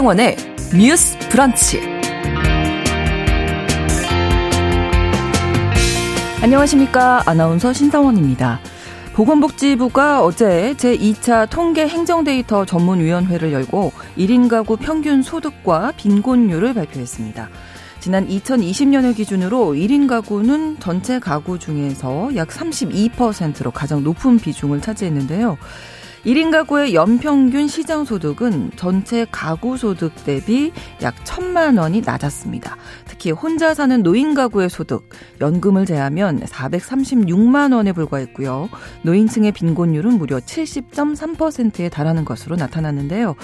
신성원의 뉴스 브런치. 안녕하십니까. 아나운서 신성원입니다. 보건복지부가 어제 제2차 통계 행정 데이터 전문위원회를 열고 1인 가구 평균 소득과 빈곤율을 발표했습니다. 지난 2020년을 기준으로 1인 가구는 전체 가구 중에서 약 32%로 가장 높은 비중을 차지했는데요. 1인 가구의 연평균 시장 소득은 전체 가구 소득 대비 약 천만 원이 낮았습니다. 특히 혼자 사는 노인 가구의 소득, 연금을 제하면 436만 원에 불과했고요. 노인층의 빈곤율은 무려 70.3%에 달하는 것으로 나타났는데요.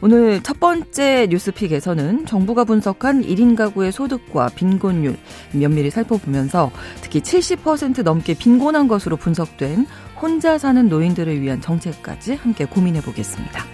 오늘 첫 번째 뉴스픽에서는 정부가 분석한 1인 가구의 소득과 빈곤율 면밀히 살펴보면서 특히 70% 넘게 빈곤한 것으로 분석된 혼자 사는 노인들을 위한 정책까지 함께 고민해 보겠습니다.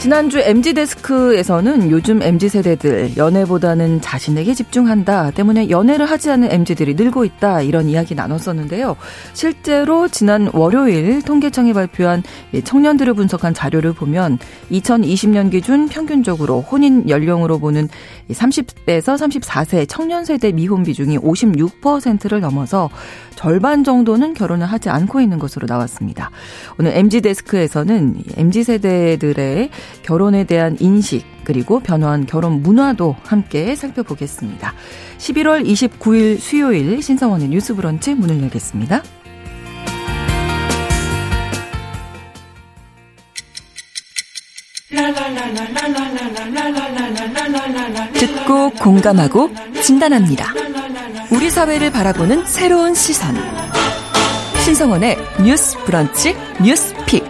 지난주 MG데스크에서는 요즘 MG세대들 연애보다는 자신에게 집중한다 때문에 연애를 하지 않은 MG들이 늘고 있다 이런 이야기 나눴었는데요. 실제로 지난 월요일 통계청이 발표한 청년들을 분석한 자료를 보면 2020년 기준 평균적으로 혼인 연령으로 보는 30대에서 34세 청년 세대 미혼 비중이 56%를 넘어서 절반 정도는 결혼을 하지 않고 있는 것으로 나왔습니다. 오늘 MG데스크에서는 MG세대들의 결혼에 대한 인식, 그리고 변화한 결혼 문화도 함께 살펴보겠습니다. 11월 29일 수요일 신성원의 뉴스 브런치 문을 열겠습니다. 듣고 공감하고 진단합니다. 우리 사회를 바라보는 새로운 시선. 신성원의 뉴스 브런치 뉴스 pick.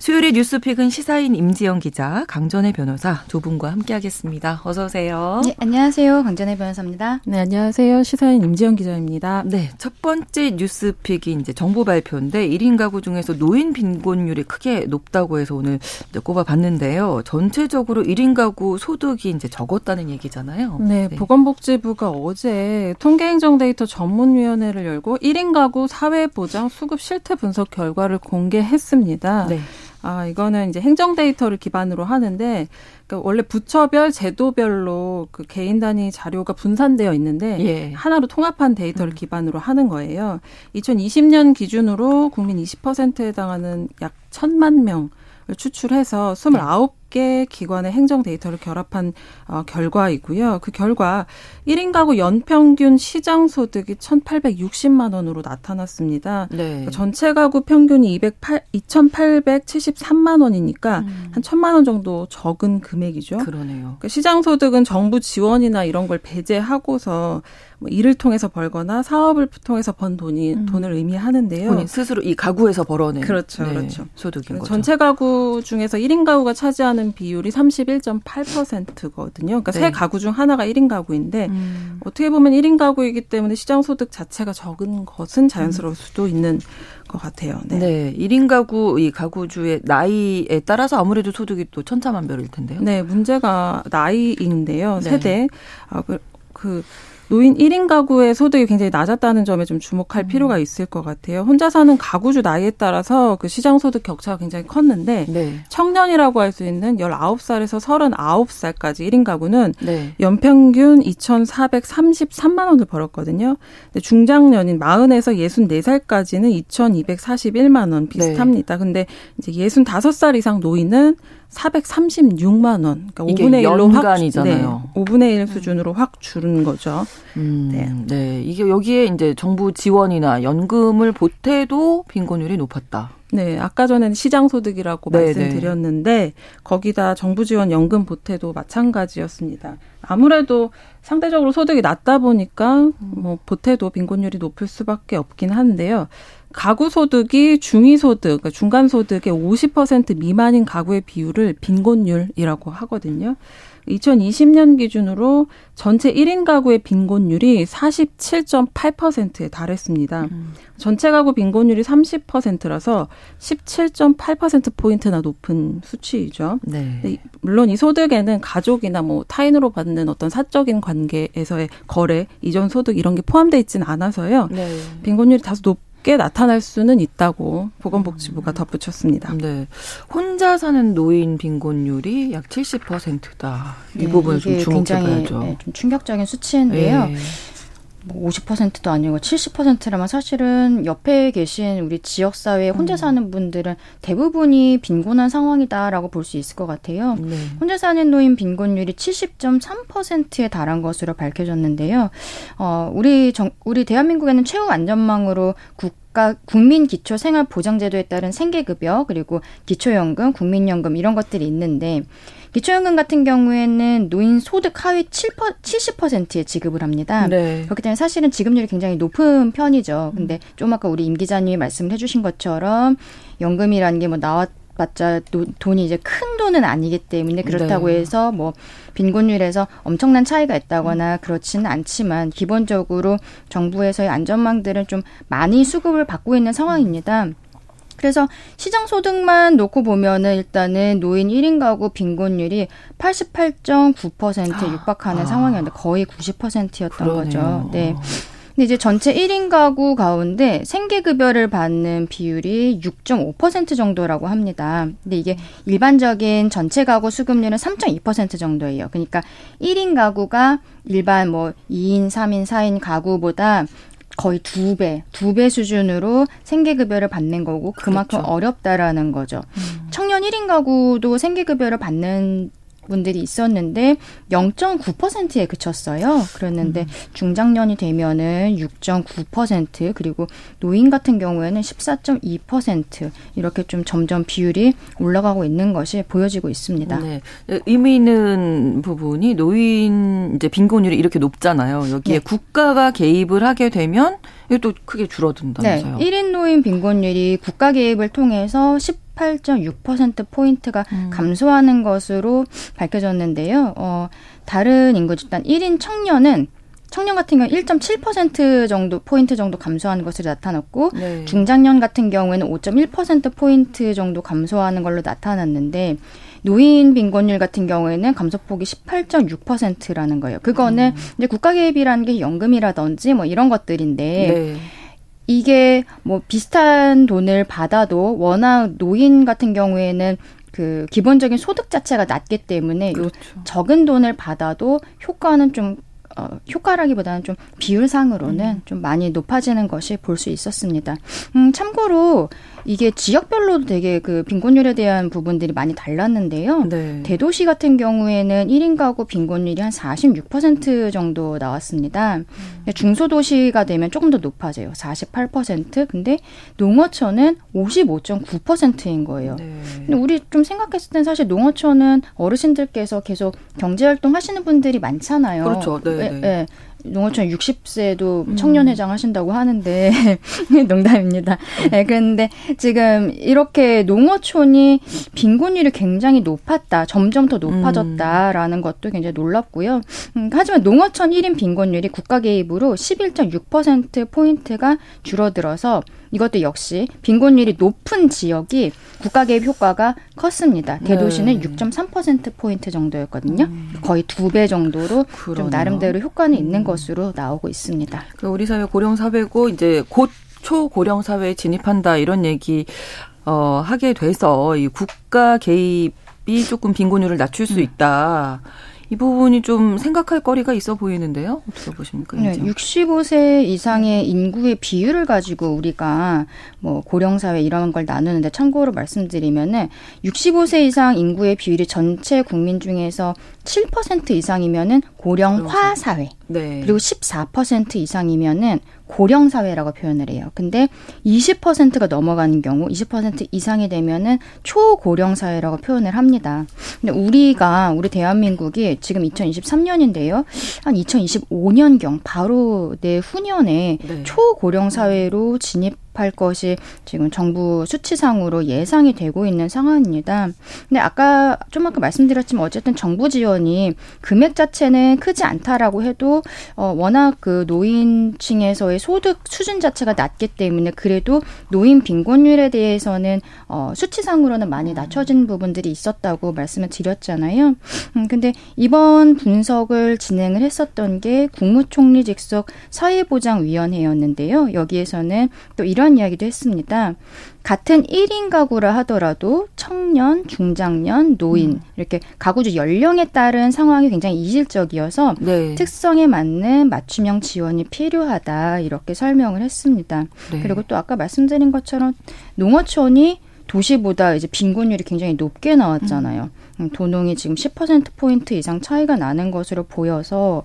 수요일의 뉴스 pick은 시사인 임지영 기자, 강전애 변호사 두 분과 함께하겠습니다. 어서 오세요. 네, 안녕하세요. 강전애 변호사입니다. 네, 안녕하세요. 시사인 임지영 기자입니다. 네, 첫 번째 뉴스 pick이 이제 정부 발표인데 1인 가구 중에서 노인 빈곤율이 크게 높다고 해서 오늘 꼽아봤는데요. 전체적으로 1인 가구 소득이 이제 적었다는 얘기잖아요. 네, 네. 보건복지부가 어제 통계행정 데이터 전문위원회를 열고 1인 가구 사회보장 수급 실태 분석 결과를 공개했습니다. 네. 아, 이거는 이제 행정 데이터를 기반으로 하는데, 그러니까 원래 부처별, 제도별로 그 개인 단위 자료가 분산되어 있는데, 예. 하나로 통합한 데이터를 음. 기반으로 하는 거예요. 2020년 기준으로 국민 20%에 해당하는 약 천만 명 추출해서 29 개 기관의 행정 데이터를 결합한 어, 결과이고요. 그 결과 1인 가구 연평균 시장 소득이 1,860만 원으로 나타났습니다. 네. 그러니까 전체 가구 평균이 208, 2,873만 원이니까 음. 한 1,000만 원 정도 적은 금액이죠. 그러네요. 그러니까 시장 소득은 정부 지원이나 이런 걸 배제하고서 뭐 일을 통해서 벌거나 사업을 통해서 번 돈이 음. 돈을 의미하는데요. 본인 스스로 이 가구에서 벌어낸 그렇죠, 네, 그렇죠. 소득인 거죠. 전체 가구 중에서 1인 가구가 차지하는 비율이 31.8%거든요. 그러니까 네. 세 가구 중 하나가 1인 가구인데 음. 어떻게 보면 1인 가구이기 때문에 시장 소득 자체가 적은 것은 자연스러울 음. 수도 있는 것 같아요. 네. 네. 1인 가구 이 가구주의 나이에 따라서 아무래도 소득이 또 천차만별일 텐데요. 네, 문제가 나이인데요. 네. 세대 아, 그, 그 노인 1인 가구의 소득이 굉장히 낮았다는 점에 좀 주목할 음. 필요가 있을 것 같아요. 혼자 사는 가구주 나이에 따라서 그 시장 소득 격차가 굉장히 컸는데 네. 청년이라고 할 수 있는 19살에서 39살까지 1인 가구는 네. 연평균 2,433만 원을 벌었거든요. 근데 중장년인 40에서 64살까지는 2,241만 원 비슷합니다. 네. 근데 이제 65살 이상 노인은 436만 원. 그러니까 5분의 1로 연간이잖아요. 확 네, 5분의 1 수준으로 확 줄은 거죠. 음, 네. 네. 이게 여기에 이제 정부 지원이나 연금을 보태도 빈곤율이 높았다. 네, 아까 전에는 시장 소득이라고 네네. 말씀드렸는데 거기다 정부 지원 연금 보태도 마찬가지였습니다. 아무래도 상대적으로 소득이 낮다 보니까 뭐 보태도 빈곤율이 높을 수밖에 없긴 한데요. 가구 소득이 중위 소득, 그러니까 중간 소득의 50% 미만인 가구의 비율을 빈곤율이라고 하거든요. 2020년 기준으로 전체 1인 가구의 빈곤율이 47.8%에 달했습니다. 음. 전체 가구 빈곤율이 30%라서 17.8%포인트나 높은 수치이죠. 네. 물론 이 소득에는 가족이나 뭐 타인으로 받는 어떤 사적인 관계에서의 거래, 이전 소득 이런 게 포함되어 있지는 않아서요. 네. 빈곤율이 다소 높 높게 나타날 수는 있다고 보건복지부가 덧붙였습니다. 네. 혼자 사는 노인 빈곤율이 약 70%다. 이 네, 부분 좀 주목해 봐야죠. 네, 좀 충격적인 수치인데요. 네. 뭐 50%도 아니고 70%라면 사실은 옆에 계신 우리 지역 사회에 혼자 음. 사는 분들은 대부분이 빈곤한 상황이다라고 볼 수 있을 것 같아요. 네. 혼자 사는 노인 빈곤율이 70.3%에 달한 것으로 밝혀졌는데요. 어, 우리 정, 우리 대한민국에는 최후 안전망으로 국가 국민 기초 생활 보장제도에 따른 생계급여 그리고 기초연금, 국민연금 이런 것들이 있는데 기초연금 같은 경우에는 노인 소득 하위 7 70%에 지급을 합니다. 네. 그렇기 때문에 사실은 지급률이 굉장히 높은 편이죠. 근데 음. 좀 아까 우리 임 기자님이 말씀을 해주신 것처럼 연금이라는 게 뭐 나왔 봤자 돈이 이제 큰 돈은 아니기 때문에 그렇다고 네. 해서 뭐 빈곤율에서 엄청난 차이가 있다거나 그렇지는 않지만 기본적으로 정부에서의 안전망들은 좀 많이 수급을 받고 있는 상황입니다. 그래서 시장 소득만 놓고 보면은 일단은 노인 1인 가구 빈곤율이 88.9%에 육박하는 아. 상황이었는데 거의 90%였던 그러네요. 거죠. 네. 근데 이제 전체 1인 가구 가운데 생계급여를 받는 비율이 6.5% 정도라고 합니다. 근데 이게 일반적인 전체 가구 수급률은 3.2% 정도예요. 그러니까 1인 가구가 일반 뭐 2인, 3인, 4인 가구보다 거의 두 배, 두 배 수준으로 생계급여를 받는 거고 그만큼 그렇죠. 어렵다라는 거죠. 음. 청년 1인 가구도 생계급여를 받는 분들이 있었는데 0.9%에 그쳤어요. 그랬는데 음. 중장년이 되면은 6.9% 그리고 노인 같은 경우에는 14.2% 이렇게 좀 점점 비율이 올라가고 있는 것이 보여지고 있습니다. 네. 의미 있는 부분이 노인 이제 빈곤율이 이렇게 높잖아요. 여기에 네. 국가가 개입을 하게 되면 또 크게 줄어든다면서요. 네. 1인 노인 빈곤율이 국가 개입을 통해서 10 18.6%포인트가 음. 감소하는 것으로 밝혀졌는데요. 어, 다른 인구 집단 1인 청년은 청년 같은 경우 1.7% 정도 포인트 정도 감소하는 것으로 나타났고 네. 중장년 같은 경우에는 5.1% 포인트 정도 감소하는 걸로 나타났는데 노인 빈곤율 같은 경우에는 감소폭이 18.6%라는 거예요. 그거는 음. 이제 국가 개입이라는 게 연금이라든지 뭐 이런 것들인데 네. 이게 뭐 비슷한 돈을 받아도 워낙 노인 같은 경우에는 그 기본적인 소득 자체가 낮기 때문에 그렇죠. 적은 돈을 받아도 효과는 좀 어, 효과라기보다는 좀 비율상으로는 음. 좀 많이 높아지는 것이 볼 수 있었습니다. 음, 참고로 이게 지역별로도 되게 그 빈곤율에 대한 부분들이 많이 달랐는데요. 네. 대도시 같은 경우에는 1인 가구 빈곤율이 한 46% 정도 나왔습니다. 음. 중소도시가 되면 조금 더 높아져요. 48%. 근데 농어촌은 55.9%인 거예요. 네. 근데 우리 좀 생각했을 땐 사실 농어촌은 어르신들께서 계속 경제활동 하시는 분들이 많잖아요. 그렇죠. 네. 네. 네. 농어촌 60세도 음. 청년회장 하신다고 하는데 농담입니다. 네, 그런데 지금 이렇게 농어촌이 빈곤율이 굉장히 높았다, 점점 더 높아졌다라는 음. 것도 굉장히 놀랍고요. 음, 하지만 농어촌 1인 빈곤율이 국가 개입으로 11.6% 포인트가 줄어들어서 이것도 역시 빈곤율이 높은 지역이 국가 개입 효과가 컸습니다. 대도시는 네. 6.3% 포인트 정도였거든요. 음. 거의 두 배 정도로 그러네요. 좀 나름대로 효과는 있는 음. 것으로 나오고 있습니다. 그 우리 사회 고령 사회고 이제 곧 초고령 사회에 진입한다 이런 얘기 어 하게 돼서 이 국가 개입이 조금 빈곤율을 낮출 수 음. 있다. 음. 이 부분이 좀 생각할 거리가 있어 보이는데요. 어떻게 보십니까? 네, 65세 이상의 인구의 비율을 가지고 우리가 뭐 고령 사회 이런 걸 나누는데 참고로 말씀드리면은 65세 이상 인구의 비율이 전체 국민 중에서 7% 이상이면은 고령화 사회. 네. 그리고 14% 이상이면은 고령 사회라고 표현을 해요. 근데 20%가 넘어가는 경우 20% 이상이 되면은 초고령 사회라고 표현을 합니다. 근데 우리가 우리 대한민국이 지금 2023년인데요. 한 2025년경 바로 내 후년에 네. 초고령 사회로 진입 도입할 것이 지금 정부 수치상으로 예상이 되고 있는 상황입니다. 근데 아까 좀 아까 말씀드렸지만 어쨌든 정부 지원이 금액 자체는 크지 않다라고 해도 어 워낙 그 노인층에서의 소득 수준 자체가 낮기 때문에 그래도 노인 빈곤율에 대해서는 어 수치상으로는 많이 낮춰진 부분들이 있었다고 말씀을 드렸잖아요. 음 근데 이번 분석을 진행을 했었던 게 국무총리 직속 사회보장위원회였는데요. 여기에서는 또 이런 이야기도 했습니다. 같은 1인 가구라 하더라도 청년, 중장년, 노인 음. 이렇게 가구주 연령에 따른 상황이 굉장히 이질적이어서 네. 특성에 맞는 맞춤형 지원이 필요하다 이렇게 설명을 했습니다. 네. 그리고 또 아까 말씀드린 것처럼 농어촌이 도시보다 이제 빈곤율이 굉장히 높게 나왔잖아요. 음. 음, 도농이 지금 10%포인트 이상 차이가 나는 것으로 보여서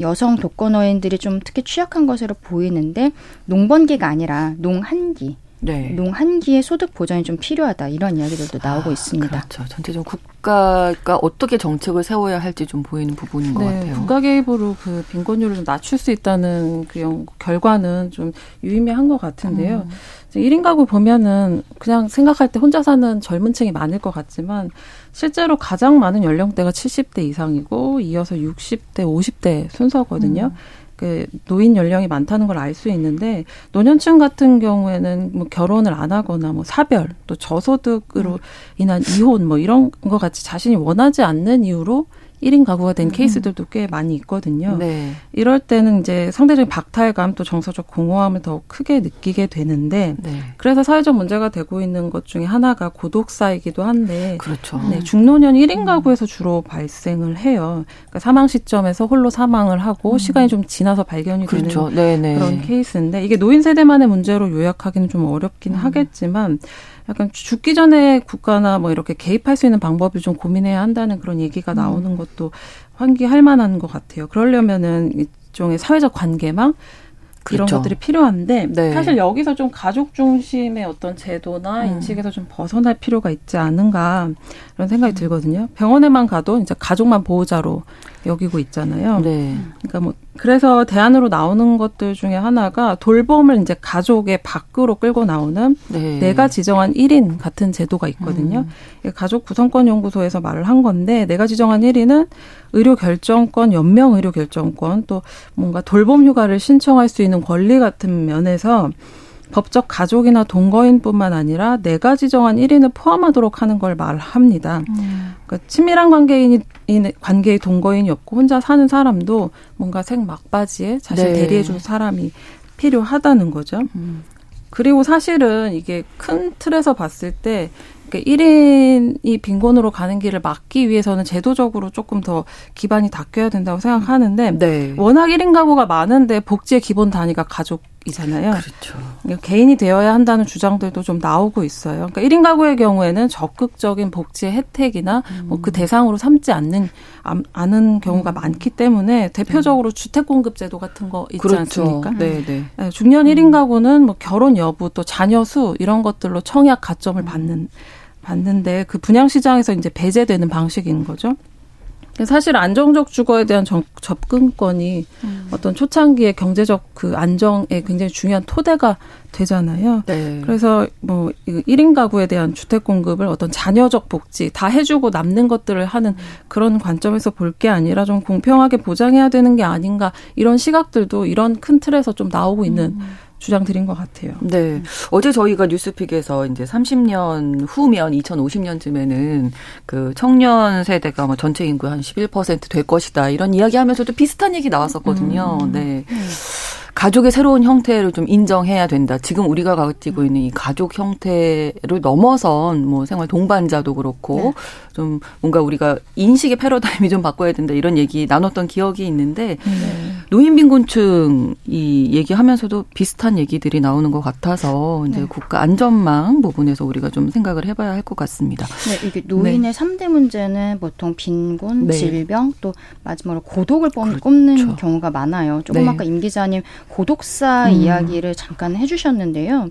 여성 독거노인들이 좀 특히 취약한 것으로 보이는데 농번기가 아니라 농한기. 네. 농한기의 소득 보전이 좀 필요하다 이런 이야기들도 나오고 아, 있습니다. 그렇죠. 전체적으로 국가가 어떻게 정책을 세워야 할지 좀 보이는 부분인 것 네, 같아요. 국가 개입으로 그 빈곤율을 좀 낮출 수 있다는 그 연구 결과는 좀 유의미한 것 같은데요. 음. 1인 가구 보면은 그냥 생각할 때 혼자 사는 젊은 층이 많을 것 같지만 실제로 가장 많은 연령대가 70대 이상이고 이어서 60대, 50대 순서거든요. 음. 그 노인 연령이 많다는 걸 알 수 있는데 노년층 같은 경우에는 뭐 결혼을 안 하거나 뭐 사별 또 저소득으로 음. 인한 이혼 뭐 이런 거 같이 자신이 원하지 않는 이유로 1인 가구가 된 음. 케이스들도 꽤 많이 있거든요. 네. 이럴 때는 이제 상대적인 박탈감 또 정서적 공허함을 더 크게 느끼게 되는데 네. 그래서 사회적 문제가 되고 있는 것 중에 하나가 고독사이기도 한데 그렇죠. 네, 중노년 1인 음. 가구에서 주로 발생을 해요. 그러니까 사망 시점에서 홀로 사망을 하고 음. 시간이 좀 지나서 발견이 그렇죠. 되는 네네. 그런 케이스인데 이게 노인 세대만의 문제로 요약하기는 좀 어렵긴 음. 하겠지만 약간 죽기 전에 국가나 뭐 이렇게 개입할 수 있는 방법을 좀 고민해야 한다는 그런 얘기가 음. 나오는 음. 것도 환기할 만한 것 같아요. 그러려면은 일종의 사회적 관계망 이런 그렇죠. 것들이 필요한데 네. 사실 여기서 좀 가족 중심의 어떤 제도나 음. 인식에서 좀 벗어날 필요가 있지 않은가 이런 생각이 음. 들거든요. 병원에만 가도 이제 가족만 보호자로 여기고 있잖아요. 네. 그러니까 뭐 그래서 대안으로 나오는 것들 중에 하나가 돌봄을 이제 가족의 밖으로 끌고 나오는 네. 내가 지정한 1인 같은 제도가 있거든요. 음. 가족 구성권 연구소에서 말을 한 건데 내가 지정한 1인은 의료 결정권, 연명 의료 결정권 또 뭔가 돌봄 휴가를 신청할 수 있는 권리 같은 면에서 법적 가족이나 동거인뿐만 아니라 내가 지정한 1인을 포함하도록 하는 걸 말합니다. 음. 그러니까 친밀한 관계인 관계의 동거인이 없고 혼자 사는 사람도 뭔가 생 막바지에 자신 네. 대리해줄 사람이 필요하다는 거죠. 음. 그리고 사실은 이게 큰 틀에서 봤을 때 그러니까 1인이 빈곤으로 가는 길을 막기 위해서는 제도적으로 조금 더 기반이 닦여야 된다고 생각하는데 네. 워낙 1인 가구가 많은데 복지의 기본 단위가 가족 이잖아요. 그렇죠. 그러니까 개인이 되어야 한다는 주장들도 좀 나오고 있어요. 그러니까 1인 가구의 경우에는 적극적인 복지의 혜택이나 음. 뭐그 대상으로 삼지 않는 않은 경우가 음. 많기 때문에 대표적으로 음. 주택 공급 제도 같은 거 있지 그렇죠. 않습니까? 네, 네. 네 중년 1인 음. 가구는 뭐 결혼 여부 또 자녀 수 이런 것들로 청약 가점을 음. 받는 받는데 그 분양 시장에서 이제 배제되는 방식인 거죠. 사실 안정적 주거에 대한 정, 접근권이 음. 어떤 초창기의 경제적 그 안정에 굉장히 중요한 토대가 되잖아요. 네. 그래서 뭐 1인 가구에 대한 주택 공급을 어떤 자녀적 복지 다 해주고 남는 것들을 하는 음. 그런 관점에서 볼 게 아니라 좀 공평하게 보장해야 되는 게 아닌가 이런 시각들도 이런 큰 틀에서 좀 나오고 있는 음. 주장드린 것 같아요. 네. 어제 저희가 뉴스픽에서 이제 30년 후면 2050년쯤에는 그 청년 세대가 뭐 전체 인구 한 11%될 것이다. 이런 이야기 하면서도 비슷한 얘기 나왔었거든요. 음. 네. 음. 가족의 새로운 형태를 좀 인정해야 된다. 지금 우리가 가지고 있는 이 가족 형태를 넘어선 뭐 생활 동반자도 그렇고 네. 좀 뭔가 우리가 인식의 패러다임이 좀 바꿔야 된다 이런 얘기 나눴던 기억이 있는데 네. 노인 빈곤층 이 얘기하면서도 비슷한 얘기들이 나오는 것 같아서 이제 네. 국가 안전망 부분에서 우리가 좀 생각을 해봐야 할 것 같습니다. 네, 이게 노인의 삼대 문제는 보통 빈곤, 네. 질병, 또 마지막으로 고독을 그렇죠. 꼽는 경우가 많아요. 조금 네. 아까 임 기자님 고독사 음. 이야기를 잠깐 해주셨는데요.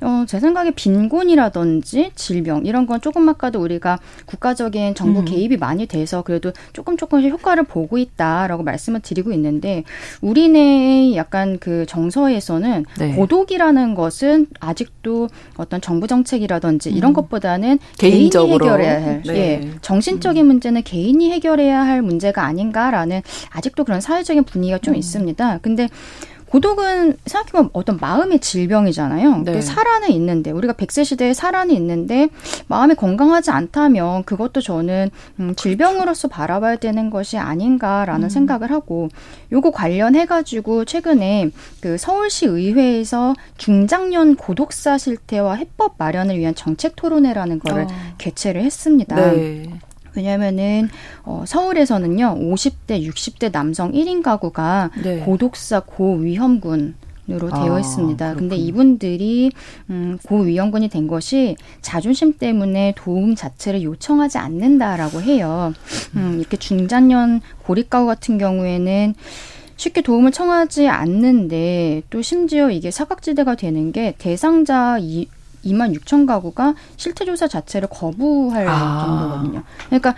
어, 제 생각에 빈곤이라든지 질병 이런 건 조금 아까도 우리가 국가적인 정부 음. 개입이 많이 돼서 그래도 조금 조금씩 효과를 보고 있다라고 말씀을 드리고 있는데 우리네 약간 그 정서에서는 네. 고독이라는 것은 아직도 어떤 정부 정책이라든지 이런 음. 것보다는 개인적으로. 개인이 해결해야 할 네. 예, 정신적인 문제는 개인이 해결해야 할 문제가 아닌가라는 아직도 그런 사회적인 분위기가 좀 음. 있습니다. 근데 고독은 생각해보면 어떤 마음의 질병이잖아요. 네. 살아는 있는데 우리가 백세 시대에 살아는 있는데 마음이 건강하지 않다면 그것도 저는 음, 질병으로서 바라봐야 되는 것이 아닌가라는 음. 생각을 하고 요거 관련해 가지고 최근에 그 서울시 의회에서 중장년 고독사 실태와 해법 마련을 위한 정책 토론회라는 거를 어. 개최를 했습니다. 네. 왜냐면은 어 서울에서는요. 50대, 60대 남성 1인 가구가 네. 고독사 고위험군 으로 되어 아, 있습니다. 그렇군요. 근데 이분들이 음, 고위험군이 된 것이 자존심 때문에 도움 자체를 요청하지 않는다라고 해요. 음, 이렇게 중장년 고립가구 같은 경우에는 쉽게 도움을 청하지 않는데 또 심지어 이게 사각지대가 되는 게 대상자 이, 2만 6천 가구가 실태조사 자체를 거부할 아. 정도거든요. 그러니까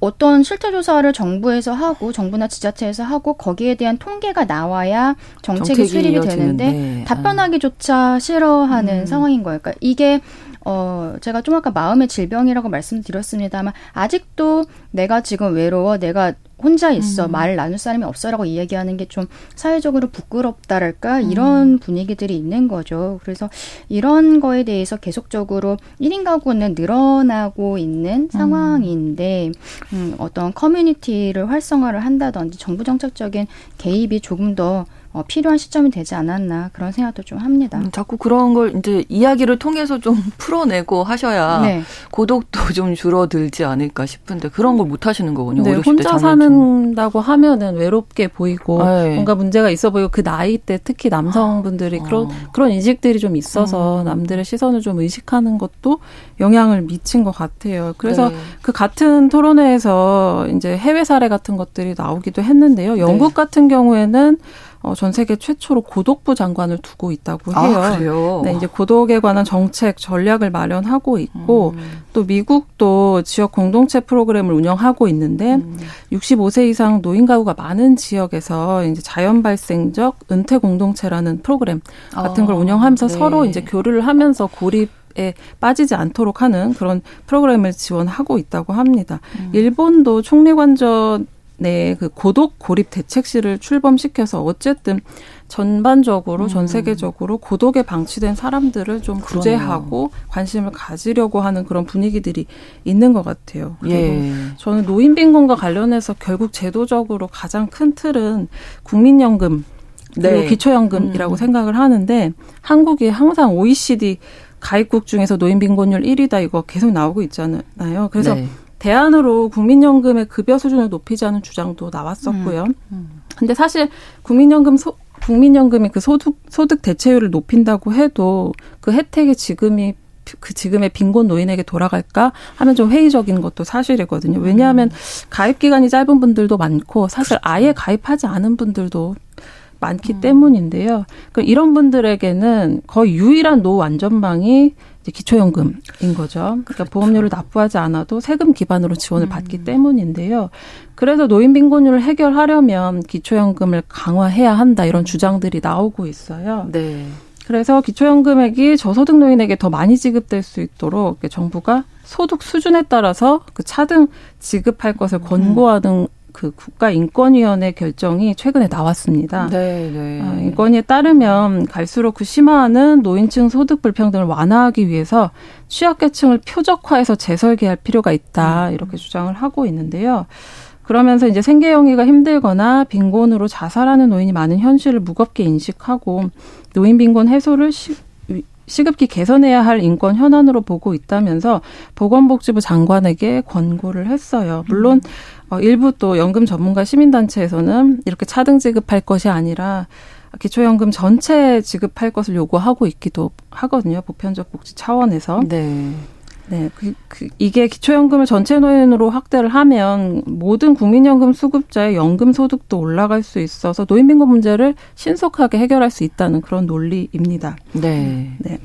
어떤 실태조사를 정부에서 하고 정부나 지자체에서 하고 거기에 대한 통계가 나와야 정책이, 정책이 수립이 되는데 답변하기조차 싫어하는 음. 상황인 거예요. 그러니까 이게 어, 제가 좀 아까 마음의 질병이라고 말씀드렸습니다만 아직도 내가 지금 외로워, 내가 혼자 있어 음. 말 나눌 사람이 없어라고 이야기하는 게 좀 사회적으로 부끄럽다랄까 음. 이런 분위기들이 있는 거죠. 그래서 이런 거에 대해서 계속적으로 1인 가구는 늘어나고 있는 음. 상황인데 음, 어떤 커뮤니티를 활성화를 한다든지 정부 정책적인 개입이 조금 더 어, 필요한 시점이 되지 않았나 그런 생각도 좀 합니다. 음, 자꾸 그런 걸 이제 이야기를 통해서 좀 풀어내고 하셔야 네. 고독도 좀 줄어들지 않을까 싶은데 그런 걸 못 하시는 거군요. 네, 혼자 사는다고 하면은 외롭게 보이고 네. 뭔가 문제가 있어 보이고 그 나이 때 특히 남성분들이 아. 그런 그런 인식들이 좀 있어서 음. 남들의 시선을 좀 의식하는 것도 영향을 미친 것 같아요. 그래서 네. 그 같은 토론회에서 이제 해외 사례 같은 것들이 나오기도 했는데요. 영국 네. 같은 경우에는 어, 전 세계 최초로 고독부 장관을 두고 있다고 아, 해요. 아? 네, 이제 고독에 관한 정책 전략을 마련하고 있고 음. 또 미국도 지역 공동체 프로그램을 운영하고 있는데 음. 65세 이상 노인 가구가 많은 지역에서 이제 자연 발생적 은퇴 공동체라는 프로그램 같은 아, 걸 운영하면서 네. 서로 이제 교류를 하면서 고립 에 빠지지 않도록 하는 그런 프로그램을 지원하고 있다고 합니다. 음. 일본도 총리관전 네, 그 고독 고립 대책실을 출범시켜서 어쨌든 전반적으로 음. 전 세계적으로 고독에 방치된 사람들을 좀 그러네요. 구제하고 관심을 가지려고 하는 그런 분위기들이 있는 것 같아요. 그리고 예. 저는 노인 빈곤과 관련해서 결국 제도적으로 가장 큰 틀은 국민연금 그리고 네. 기초연금이라고 음. 생각을 하는데 한국이 항상 OECD 가입국 중에서 노인 빈곤율 1위다 이거 계속 나오고 있잖아요. 그래서 네. 대안으로 국민연금의 급여 수준을 높이자는 주장도 나왔었고요. 음. 음. 근데 사실 국민연금 소, 국민연금이 그 소득 소득 대체율을 높인다고 해도 그 혜택이 지금이 그 지금의 빈곤 노인에게 돌아갈까 하면 좀 회의적인 것도 사실이거든요. 왜냐하면 음. 가입 기간이 짧은 분들도 많고 사실 그렇죠. 아예 가입하지 않은 분들도 많기 음. 때문인데요. 그 이런 분들에게는 거의 유일한 노후 안전망이 기초연금인 거죠. 그러니까 그렇죠. 보험료를 납부하지 않아도 세금 기반으로 지원을 음. 받기 때문인데요. 그래서 노인 빈곤율을 해결하려면 기초연금을 강화해야 한다 이런 주장들이 나오고 있어요. 네. 그래서 기초연금액이 저소득 노인에게 더 많이 지급될 수 있도록 정부가 소득 수준에 따라서 그 차등 지급할 것을 음. 권고하는 그 국가인권위원회 결정이 최근에 나왔습니다. 네, 네. 어, 인권위에 따르면 갈수록 그 심화하는 노인층 소득 불평등을 완화하기 위해서 취약계층을 표적화해서 재설계할 필요가 있다 음. 이렇게 주장을 하고 있는데요. 그러면서 이제 생계영위가 힘들거나 빈곤으로 자살하는 노인이 많은 현실을 무겁게 인식하고 노인 빈곤 해소를 시, 시급히 개선해야 할 인권 현안으로 보고 있다면서 보건복지부 장관에게 권고를 했어요. 물론 어, 일부 또 연금 전문가 시민단체에서는 이렇게 차등 지급할 것이 아니라 기초연금 전체 지급할 것을 요구하고 있기도 하거든요. 보편적 복지 차원에서. 네. 네, 그, 그, 이게 기초연금을 전체 노인으로 확대를 하면 모든 국민연금 수급자의 연금 소득도 올라갈 수 있어서 노인 빈곤 문제를 신속하게 해결할 수 있다는 그런 논리입니다. 네. 네.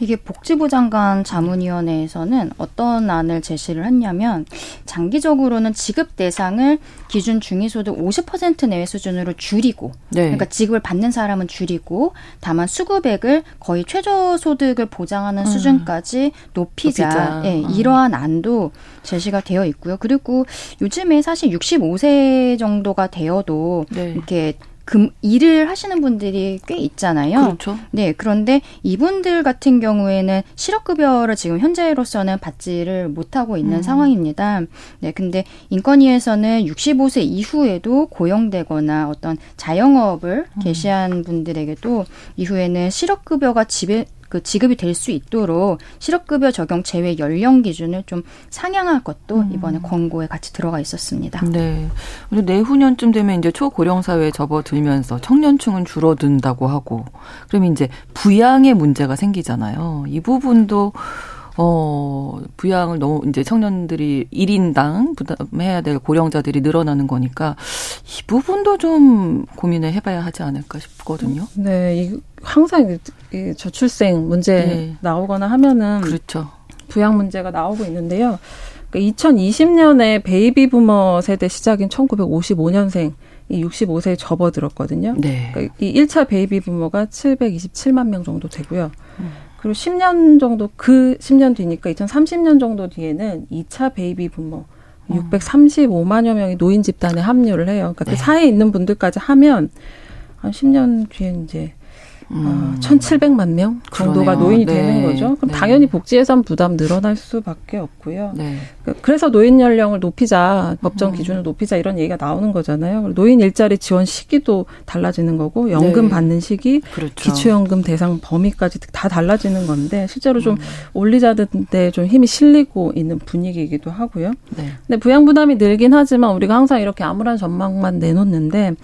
이게 복지부 장관 자문위원회에서는 어떤 안을 제시를 했냐면 장기적으로는 지급 대상을 기준 중위소득 50% 내외 수준으로 줄이고 네. 그러니까 지급을 받는 사람은 줄이고 다만 수급액을 거의 최저 소득을 보장하는 음. 수준까지 높이자, 높이자. 예, 음. 이러한 안도 제시가 되어 있고요. 그리고 요즘에 사실 65세 정도가 되어도 네. 이렇게 금 일을 하시는 분들이 꽤 있잖아요. 그렇죠. 네, 그런데 이분들 같은 경우에는 실업급여를 지금 현재로서는 받지를 못하고 있는 음. 상황입니다. 네, 근데 인권위에서는 65세 이후에도 고용되거나 어떤 자영업을 음. 개시한 분들에게도 이후에는 실업급여가 집에 그 지급이 될 수 있도록 실업급여 적용 제외 연령 기준을 좀 상향할 것도 음. 이번에 권고에 같이 들어가 있었습니다. 네. 내후년쯤 되면 이제 초고령 사회에 접어들면서 청년층은 줄어든다고 하고 그러면 이제 부양의 문제가 생기잖아요. 이 부분도 어, 부양을 너무 이제 청년들이 1인당 부담해야 될 고령자들이 늘어나는 거니까 이 부분도 좀 고민을 해봐야 하지 않을까 싶거든요. 네, 이 항상 이 저출생 문제 네. 나오거나 하면은 그렇죠. 부양 문제가 나오고 있는데요. 그러니까 2020년에 베이비 부머 세대 시작인 1955년생 이 65세에 접어들었거든요. 네. 그러니까 이 1차 베이비 부머가 727만 명 정도 되고요. 음. 그리고 10년 정도 그 10년 뒤니까 2030년 정도 뒤에는 2차 베이비 부머 635만여 명이 노인 집단에 합류를 해요. 그러니까 그 네. 그 사이에 있는 분들까지 하면 한 10년 뒤에 이제 음. 1,700만 명 정도가 그러네요. 노인이 네. 되는 거죠. 그럼 네. 당연히 복지 예산 부담 늘어날 수밖에 없고요. 네. 그, 그래서 노인 연령을 높이자, 법정 음. 기준을 높이자 이런 얘기가 나오는 거잖아요. 노인 일자리 지원 시기도 달라지는 거고 연금 네. 받는 시기, 그렇죠. 기초연금 대상 범위까지 다 달라지는 건데 실제로 좀 음. 올리자는데 좀 힘이 실리고 있는 분위기이기도 하고요. 네. 근데 부양 부담이 늘긴 하지만 우리가 항상 이렇게 암울한 전망만 내놓는데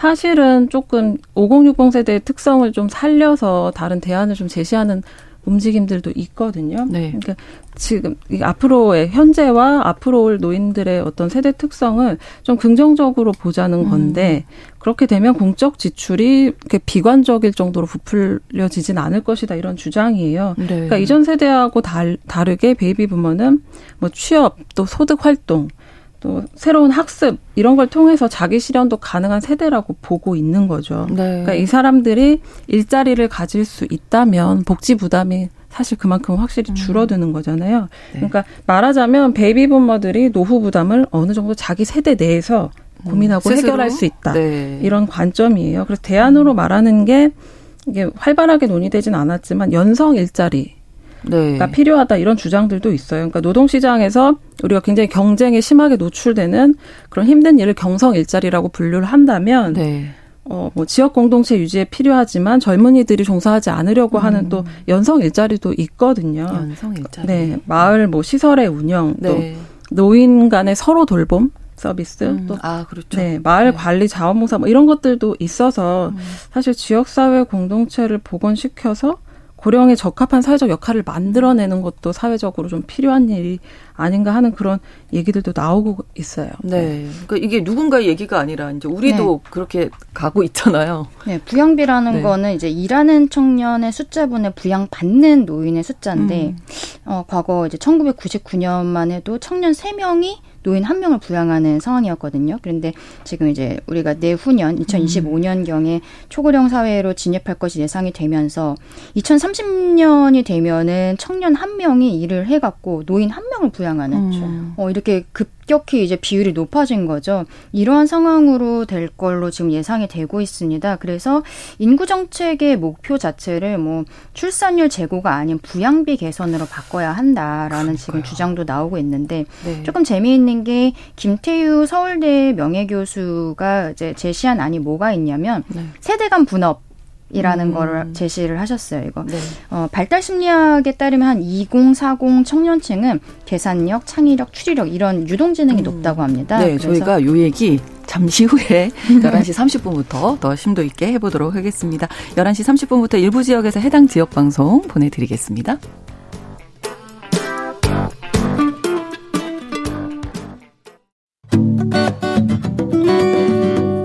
사실은 조금 5060 세대의 특성을 좀 살려서 다른 대안을 좀 제시하는 움직임들도 있거든요. 네. 그러니까 지금 앞으로의 현재와 앞으로 올 노인들의 어떤 세대 특성을 좀 긍정적으로 보자는 음. 건데 음. 그렇게 되면 공적 지출이 이렇게 비관적일 정도로 부풀려지진 않을 것이다 이런 주장이에요. 네. 그러니까 이전 세대하고 달, 다르게 베이비 부머는 뭐 취업 또 소득 활동 또 새로운 학습 이런 걸 통해서 자기 실현도 가능한 세대라고 보고 있는 거죠. 네. 그러니까 이 사람들이 일자리를 가질 수 있다면 복지 부담이 사실 그만큼 확실히 음. 줄어드는 거잖아요. 네. 그러니까 말하자면 베이비 부머들이 노후 부담을 어느 정도 자기 세대 내에서 음, 고민하고 음, 해결할 수 있다. 네. 이런 관점이에요. 그래서 대안으로 음. 말하는 게 이게 활발하게 논의되진 않았지만 연성 일자리 네. 가 필요하다 이런 주장들도 있어요. 그러니까 노동시장에서 우리가 굉장히 경쟁에 심하게 노출되는 그런 힘든 일을 경성 일자리라고 분류를 한다면 네. 어, 뭐 지역 공동체 유지에 필요하지만 젊은이들이 종사하지 않으려고 음. 하는 또 연성 일자리도 있거든요. 연성 일자리. 네. 마을 뭐 시설의 운영 또 네. 노인 간의 서로 돌봄 서비스 음. 또 아, 그렇죠. 네, 마을 네. 관리 자원봉사 뭐 이런 것들도 있어서 음. 사실 지역 사회 공동체를 복원시켜서 고령에 적합한 사회적 역할을 만들어내는 것도 사회적으로 좀 필요한 일이 아닌가 하는 그런 얘기들도 나오고 있어요. 네. 그러니까 이게 누군가의 얘기가 아니라 이제 우리도 네. 그렇게 가고 있잖아요. 네. 부양비라는 네. 거는 이제 일하는 청년의 숫자분의 부양받는 노인의 숫자인데, 음. 어, 과거 이제 1999년만 해도 청년 3명이 노인 한 명을 부양하는 상황이었거든요. 그런데 지금 이제 우리가 내후년 2025년경에 초고령 사회로 진입할 것이 예상이 되면서 2030년이 되면은 청년 한 명이 일을 해갖고 노인 한 명을 부양 하는 음. 어, 이렇게 급 급격히 이제 비율이 높아진 거죠. 이러한 상황으로 될 걸로 지금 예상이 되고 있습니다. 그래서 인구 정책의 목표 자체를 뭐 출산율 제고가 아닌 부양비 개선으로 바꿔야 한다라는 그러니까요. 지금 주장도 나오고 있는데 네. 조금 재미있는 게 김태유 서울대 명예교수가 이제 제시한 안이 뭐가 있냐면 네. 세대 간 분업 이라는 음. 거를 제시를 하셨어요. 이거 네. 어, 발달 심리학에 따르면 한 2040 청년층은 계산력, 창의력, 추리력 이런 유동지능이 음. 높다고 합니다. 네, 저희가 요 얘기 잠시 후에 11시 30분부터 더 심도 있게 해보도록 하겠습니다. 11시 30분부터 일부 지역에서 해당 지역 방송 보내드리겠습니다.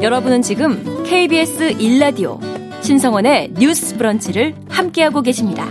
여러분은 지금 KBS 1라디오 신성원의 뉴스 브런치를 함께하고 계십니다.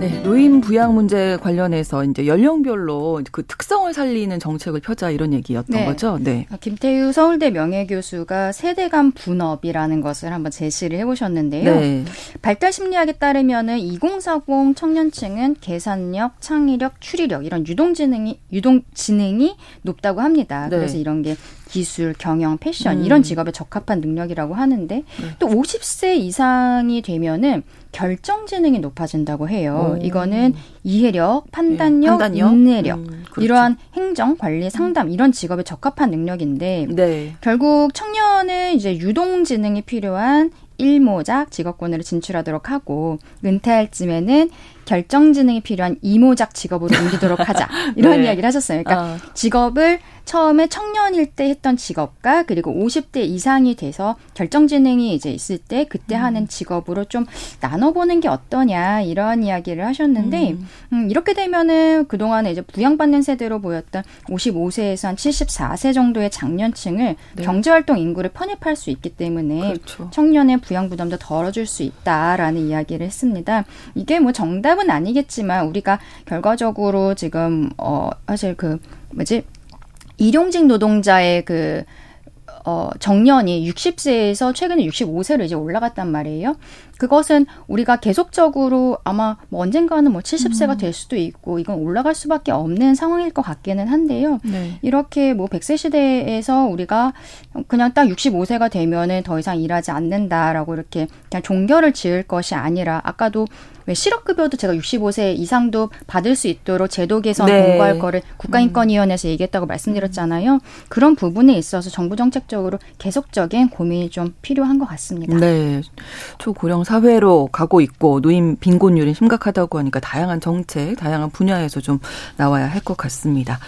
네, 노인 부양 문제 관련해서 이제 연령별로 그 특성을 살리는 정책을 펴자 이런 얘기였던 네. 거죠. 네. 아, 김태우 서울대 명예교수가 세대 간 분업이라는 것을 한번 제시를 해보셨는데요. 네. 발달 심리학에 따르면은 2040 청년층은 계산력, 창의력, 추리력 이런 유동 지능이 유동 지능이 높다고 합니다. 네. 그래서 이런 게 기술, 경영, 패션 음. 이런 직업에 적합한 능력이라고 하는데 네. 또 50세 이상이 되면은 결정 지능이 높아진다고 해요. 오. 이거는 이해력, 판단력, 네, 판단력? 인내력 음, 그렇죠. 이러한 행정, 관리, 상담 이런 직업에 적합한 능력인데 네. 결국 청년은 이제 유동 지능이 필요한 일모작 직업군으로 진출하도록 하고 은퇴할 쯤에는 결정 지능이 필요한 이모작 직업으로 옮기도록 하자 이런 네. 이야기를 하셨어요. 그러니까 어. 직업을 처음에 청년일 때 했던 직업과 그리고 50대 이상이 돼서 결정지능이 이제 있을 때 그때 음. 하는 직업으로 좀 나눠보는 게 어떠냐 이런 이야기를 하셨는데 음. 음, 이렇게 되면은 그동안에 이제 부양받는 세대로 보였던 55세에서 한 74세 정도의 장년층을 네. 경제활동 인구를 편입할 수 있기 때문에 그렇죠. 청년의 부양 부담도 덜어줄 수 있다라는 이야기를 했습니다. 이게 뭐 정답은 아니겠지만 우리가 결과적으로 지금 어 사실 그 뭐지 일용직 노동자의 그 어, 정년이 60세에서 최근에 65세로 이제 올라갔단 말이에요. 그것은 우리가 계속적으로 아마 뭐 언젠가는 뭐 70세가 음. 될 수도 있고 이건 올라갈 수밖에 없는 상황일 것 같기는 한데요. 네. 이렇게 뭐 100세 시대에서 우리가 그냥 딱 65세가 되면은 더 이상 일하지 않는다라고 이렇게 그냥 종결을 지을 것이 아니라 아까도 왜 실업급여도 제가 65세 이상도 받을 수 있도록 제도 개선 네. 공고할 거를 국가인권위원회에서 얘기했다고 말씀드렸잖아요. 그런 부분에 있어서 정부 정책적으로 계속적인 고민이 좀 필요한 것 같습니다. 네. 초고령 사회로 가고 있고 노인 빈곤율이 심각하다고 하니까 다양한 정책, 다양한 분야에서 좀 나와야 할 것 같습니다.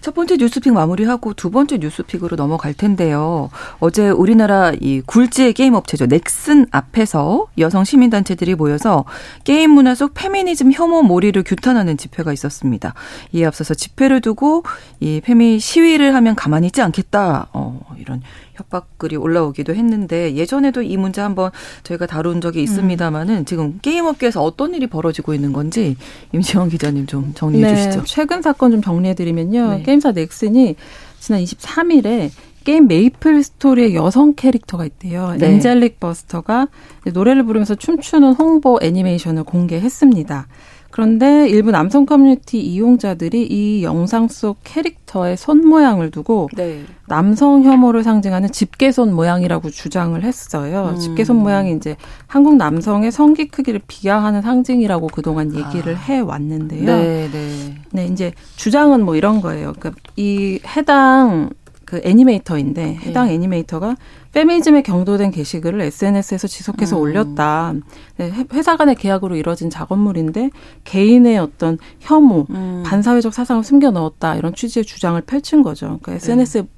첫 번째 뉴스픽 마무리하고 두 번째 뉴스픽으로 넘어갈 텐데요. 어제 우리나라 이 굴지의 게임 업체죠. 넥슨 앞에서 여성 시민 단체들이 모여서 게임 문화 속 페미니즘 혐오 몰이를 규탄하는 집회가 있었습니다. 이에 앞서서 집회를 두고 이 페미 시위를 하면 가만히 있지 않겠다. 어, 이런 협박글이 올라오기도 했는데 예전에도 이 문제 한번 저희가 다룬 적이 있습니다만은 음. 지금 게임 업계에서 어떤 일이 벌어지고 있는 건지 임지영 기자님 좀 정리해 네, 주시죠. 최근 사건 좀 정리해 드리면요. 네. 게임사 넥슨이 지난 23일에 게임 메이플 스토리의 여성 캐릭터가 있대요. 네. 엔젤릭 버스터가 노래를 부르면서 춤추는 홍보 애니메이션을 공개했습니다. 그런데 일부 남성 커뮤니티 이용자들이 이 영상 속 캐릭터의 손 모양을 두고 네. 남성 혐오를 상징하는 집게손 모양이라고 주장을 했어요. 음. 집게손 모양이 이제 한국 남성의 성기 크기를 비하하는 상징이라고 그동안 얘기를 아. 해 왔는데요. 네, 네. 네, 이제 주장은 뭐 이런 거예요. 그러니까 이 해당 그 애니메이터인데 네. 해당 네. 애니메이터가 페미니즘에 경도된 게시글을 SNS에서 지속해서 음. 올렸다. 네, 회사 간의 계약으로 이뤄진 작업물인데 개인의 어떤 혐오, 음. 반사회적 사상을 숨겨 넣었다 이런 취지의 주장을 펼친 거죠. 그러니까 SNS에 네.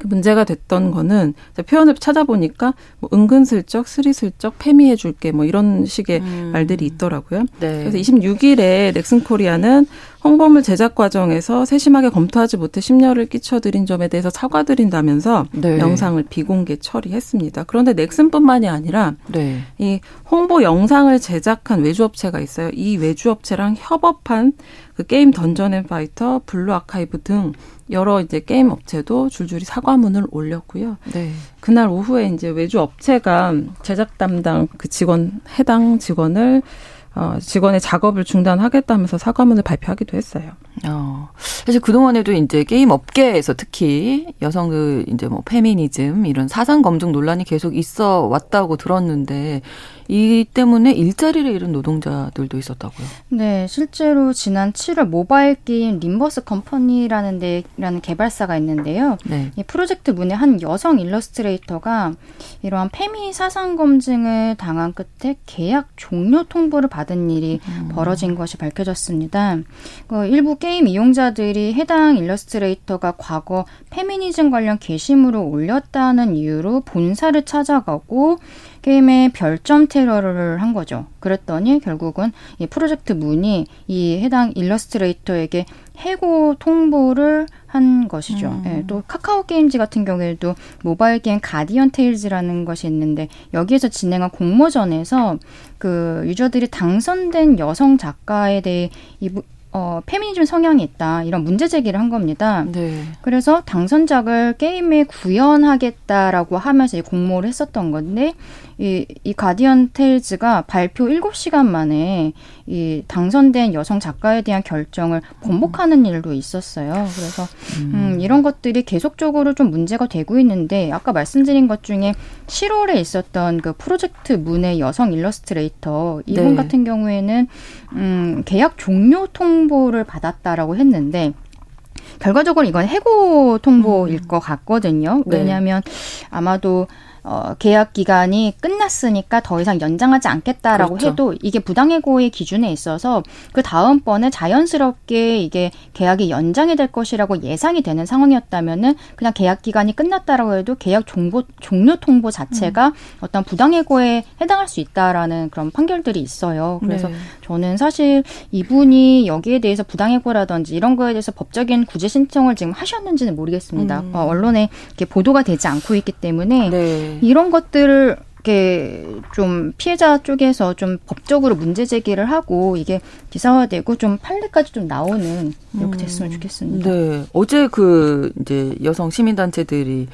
그 문제가 됐던 거는 표현을 찾아보니까 뭐 은근슬쩍 스리슬쩍 페미해 줄게 뭐 이런 식의 음. 말들이 있더라고요. 네. 그래서 26일에 넥슨 코리아는 홍보물 제작 과정에서 세심하게 검토하지 못해 심려를 끼쳐드린 점에 대해서 사과드린다면서 네. 영상을 비공개 처리했습니다. 그런데 넥슨뿐만이 아니라 네. 이 홍보 영상을 제작한 외주업체가 있어요. 이 외주업체랑 협업한 그 게임 던전 앤 파이터, 블루 아카이브 등 여러 이제 게임 업체도 줄줄이 사과문을 올렸고요. 네. 그날 오후에 이제 외주 업체가 제작 담당 그 직원 해당 직원을 어, 직원의 작업을 중단하겠다면서 사과문을 발표하기도 했어요. 어, 사실 그동안에도 이제 게임 업계에서 특히 여성의 이제 뭐 페미니즘 이런 사상 검증 논란이 계속 있어 왔다고 들었는데 이 때문에 일자리를 잃은 노동자들도 있었다고요. 네, 실제로 지난 7월 모바일 게임 림버스 컴퍼니라는 데라는 개발사가 있는데요. 네. 이 프로젝트 문의 한 여성 일러스트레이터가 이러한 페미 사상 검증을 당한 끝에 계약 종료 통보를 받은 일이 음. 벌어진 것이 밝혀졌습니다. 그 일부 게임 이용자들이 해당 일러스트레이터가 과거 페미니즘 관련 게시물을 올렸다는 이유로 본사를 찾아가고 게임에 별점 테러를 한 거죠. 그랬더니 결국은 이 프로젝트 문이 이 해당 일러스트레이터에게 해고 통보를 한 것이죠. 음. 예, 또 카카오 게임즈 같은 경우에도 모바일 게임 가디언 테일즈라는 것이 있는데 여기에서 진행한 공모전에서 그 유저들이 당선된 여성 작가에 대해 이 어, 페미니즘 성향이 있다 이런 문제 제기를 한 겁니다. 네. 그래서 당선작을 게임에 구현하겠다라고 하면서 공모를 했었던 건데 이, 이 가디언 테일즈가 발표 7시간 만에 이 당선된 여성 작가에 대한 결정을 번복하는 일도 있었어요. 그래서 음, 음 이런 것들이 계속적으로 좀 문제가 되고 있는데 아까 말씀드린 것 중에 7월에 있었던 그 프로젝트 문의 여성 일러스트레이터 이분 네. 같은 경우에는 음, 계약 종료 통보를 받았다라고 했는데 결과적으로 이건 해고 통보일 음. 것 같거든요. 네. 왜냐하면 네. 아마도 어, 계약 기간이 끝났으니까 더 이상 연장하지 않겠다라고 그렇죠. 해도 이게 부당해고의 기준에 있어서 그 다음번에 자연스럽게 이게 계약이 연장이 될 것이라고 예상이 되는 상황이었다면은 그냥 계약 기간이 끝났다라고 해도 계약 종보, 종료 통보 자체가 음. 어떤 부당해고에 해당할 수 있다라는 그런 판결들이 있어요. 그래서 네. 저는 사실 이분이 여기에 대해서 부당해고라든지 이런 거에 대해서 법적인 구제 신청을 지금 하셨는지는 모르겠습니다. 음. 어, 언론에 이렇게 보도가 되지 않고 있기 때문에 네. 이런 것들을 이렇게 좀 피해자 쪽에서 좀 법적으로 문제 제기를 하고 이게 기사화되고 좀 판례까지 좀 나오는 이렇게 됐으면 좋겠습니다. 네. 어제 그 이제 여성 시민단체들이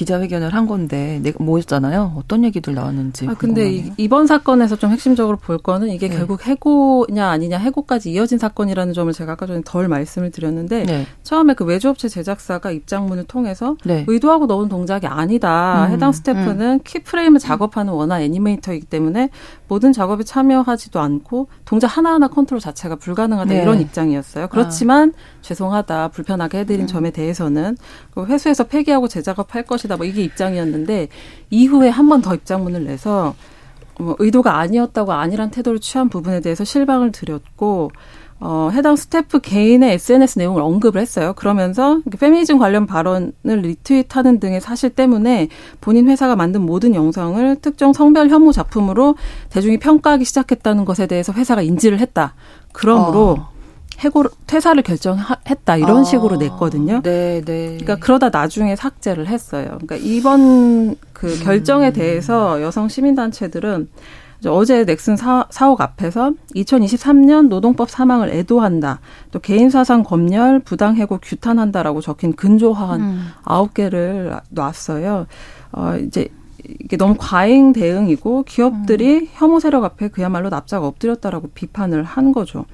기자회견을 한 건데 내가 뭐였잖아요. 어떤 얘기들 나왔는지. 아 근데 이, 이번 사건에서 좀 핵심적으로 볼 거는 이게 네. 결국 해고냐 아니냐 해고까지 이어진 사건이라는 점을 제가 아까 전에 덜 말씀을 드렸는데 네. 처음에 그 외주업체 제작사가 입장문을 통해서 네. 의도하고 넣은 동작이 아니다. 음, 해당 스태프는 음. 키프레임을 작업하는 원화 애니메이터이기 때문에 모든 작업에 참여하지도 않고 동작 하나하나 컨트롤 자체가 불가능하다 네. 이런 입장이었어요. 그렇지만 아. 죄송하다 불편하게 해드린 음. 점에 대해서는 그 회수해서 폐기하고 재작업할 것이다. 뭐 이게 입장이었는데 이후에 한 번 더 입장문을 내서 뭐 의도가 아니었다고 아니란 태도를 취한 부분에 대해서 실망을 드렸고 어, 해당 스태프 개인의 SNS 내용을 언급을 했어요. 그러면서 페미니즘 관련 발언을 리트윗하는 등의 사실 때문에 본인 회사가 만든 모든 영상을 특정 성별 혐오 작품으로 대중이 평가하기 시작했다는 것에 대해서 회사가 인지를 했다. 그러므로 어. 해고 퇴사를 결정했다 이런 아, 식으로 냈거든요. 네, 네. 그러니까 그러다 나중에 삭제를 했어요. 그러니까 이번 그 음. 결정에 대해서 여성 시민 단체들은 어제 넥슨 사, 사옥 앞에서 2023년 노동법 사망을 애도한다. 또 개인사상 검열, 부당해고 규탄한다라고 적힌 근조화한 음. 아홉 음. 개를 놨어요. 어, 이제 이게 너무 과잉 대응이고 기업들이 음. 혐오 세력 앞에 그야말로 납작 엎드렸다라고 비판을 한 거죠.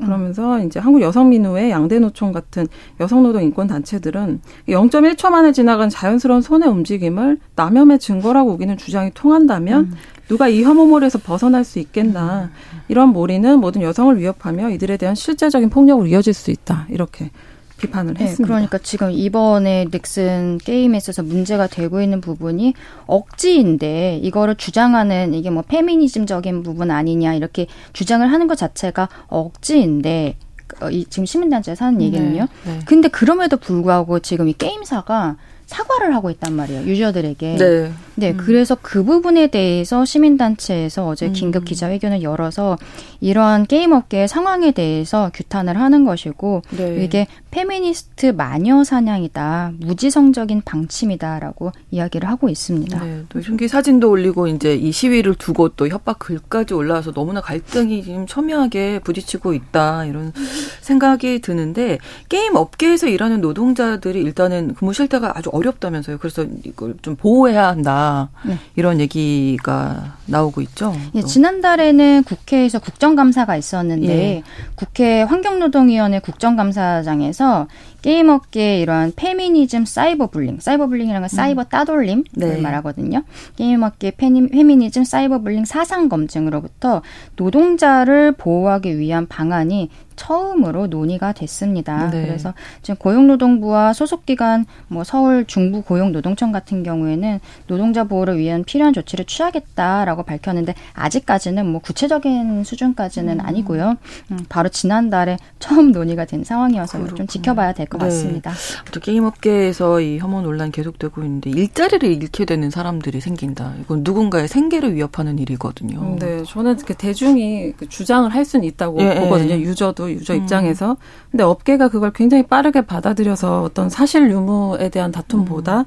음. 그러면서 이제 한국 여성민우회, 양대노총 같은 여성노동 인권 단체들은 0.1초 만에 지나간 자연스러운 손의 움직임을 남염의 증거라고 우기는 주장이 통한다면 음. 누가 이 혐오몰에서 벗어날 수 있겠나. 음. 이런 몰이는 모든 여성을 위협하며 이들에 대한 실제적인 폭력으로 이어질 수 있다. 이렇게 비판을 네, 했습니다. 그러니까 지금 이번에 넥슨 게임에 있어서 문제가 되고 있는 부분이 억지인데 이거를 주장하는 이게 뭐 페미니즘적인 부분 아니냐 이렇게 주장을 하는 것 자체가 억지인데 어, 이 지금 시민단체에서 하는 네, 얘기는요. 네, 네. 근데 그럼에도 불구하고 지금 이 게임사가 사과를 하고 있단 말이에요. 유저들에게. 네. 네. 음. 그래서 그 부분에 대해서 시민단체에서 어제 음. 긴급 기자회견을 열어서 이러한 게임 업계의 상황에 대해서 규탄을 하는 것이고 네. 이게 페미니스트 마녀 사냥이다. 무지성적인 방침이다라고 이야기를 하고 있습니다. 네. 또 흉기 사진도 올리고 이제 이 시위를 두고 또 협박 글까지 올라와서 너무나 갈등이 지금 첨예하게 부딪히고 있다. 이런 생각이 드는데 게임 업계에서 일하는 노동자들이 일단은 근무 실태가 아주 어렵다면서요. 그래서 이걸 좀 보호해야 한다. 네. 이런 얘기가 나오고 있죠. 예, 지난달에는 국회에서 국정감사가 있었는데 예. 국회 환경노동위원회 국정감사장에서 게임업계 이러한 페미니즘 사이버 불링, 사이버 불링이라는 건 사이버 음. 따돌림을 네. 말하거든요. 게임업계 페미니즘 사이버 불링 사상 검증으로부터 노동자를 보호하기 위한 방안이 처음으로 논의가 됐습니다. 네. 그래서 지금 고용노동부와 소속기관 뭐 서울 중부 고용노동청 같은 경우에는 노동자 보호를 위한 필요한 조치를 취하겠다라고 하겠다라고 밝혔는데 아직까지는 뭐 구체적인 수준까지는 음. 아니고요. 음, 바로 지난달에 처음 논의가 된 상황이어서 그렇구나. 좀 지켜봐야 될것 네. 같습니다. 게임업계에서 이 혐오 논란 계속되고 있는데 일자리를 잃게 되는 사람들이 생긴다. 이건 누군가의 생계를 위협하는 일이거든요. 음, 네, 저는 그 대중이 그 주장을 할 수는 있다고 예, 예. 보거든요. 유저도 유저 음. 입장에서. 근데 업계가 그걸 굉장히 빠르게 받아들여서 어떤 사실 유무에 대한 다툼보다 음.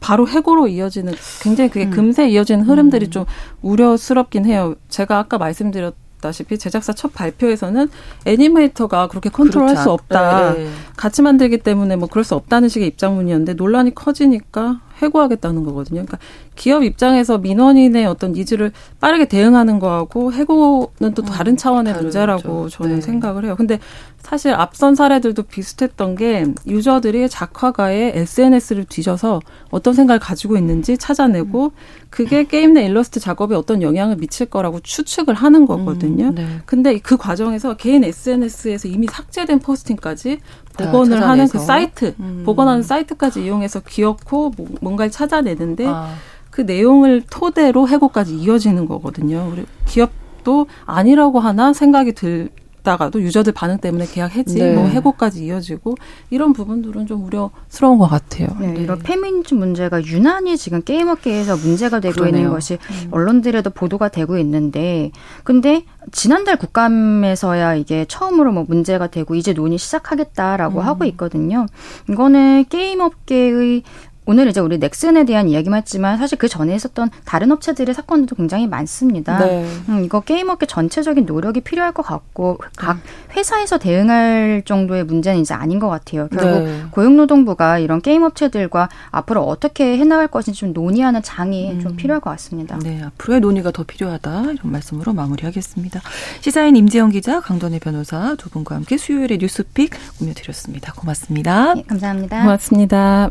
바로 해고로 이어지는 굉장히 그게 음. 금세 이어지는 흐름들이 음. 좀 우려스럽긴 해요. 제가 아까 말씀드렸 다시피 제작사 첫 발표에서는 애니메이터가 그렇게 컨트롤할 수 없다. 네, 네. 같이 만들기 때문에 뭐 그럴 수 없다는 식의 입장문이었는데 논란이 커지니까 해고하겠다는 거거든요. 그러니까 기업 입장에서 민원인의 어떤 needs를 빠르게 대응하는 거하고 해고는 또 다른 음, 차원의 음, 문제라고 저는 네. 생각을 해요. 근데 사실 앞선 사례들도 비슷했던 게 user들이 작화가의 SNS를 뒤져서 어떤 생각을 가지고 있는지 찾아내고 음. 그게 게임 내 일러스트 작업에 어떤 영향을 미칠 거라고 추측을 하는 거거든요. 음, 네. 근데 그 과정에서 개인 SNS에서 이미 삭제된 posting까지 복원을 하는 그 사이트, 음. 복원하는 사이트까지 이용해서 기어코 뭐, 뭔가를 찾아내는데 아. 그 내용을 토대로 해고까지 이어지는 거거든요. 그리고 기업도 아니라고 하나 생각이 들 있다가도 user들 반응 때문에 계약 해지, 네. 뭐 해고까지 이어지고 이런 부분들은 좀 우려스러운 것 같아요. 네, 네. 이런 페미니즘 문제가 유난히 지금 게임업계에서 문제가 되고 그러네요. 있는 것이 음. 언론들에도 보도가 되고 있는데, 근데 지난달 국감에서야 이게 처음으로 뭐 문제가 되고 이제 논의 시작하겠다라고 음. 하고 있거든요. 이거는 게임업계의 오늘 이제 우리 넥슨에 대한 이야기만 했지만 사실 그 전에 있었던 다른 업체들의 사건들도 굉장히 많습니다. 네. 음, 이거 게임업계 전체적인 노력이 필요할 것 같고 각 음. 회사에서 대응할 정도의 문제는 이제 아닌 것 같아요. 결국 네. 고용노동부가 이런 게임업체들과 앞으로 어떻게 해나갈 것인지 좀 논의하는 장이 음. 좀 필요할 것 같습니다. 네, 앞으로의 논의가 더 필요하다 이런 말씀으로 마무리하겠습니다. 시사인 임지영 기자, 강돈의 변호사 두 분과 함께 수요일의 뉴스픽 꾸며드렸습니다. 고맙습니다. 네, 감사합니다. 고맙습니다.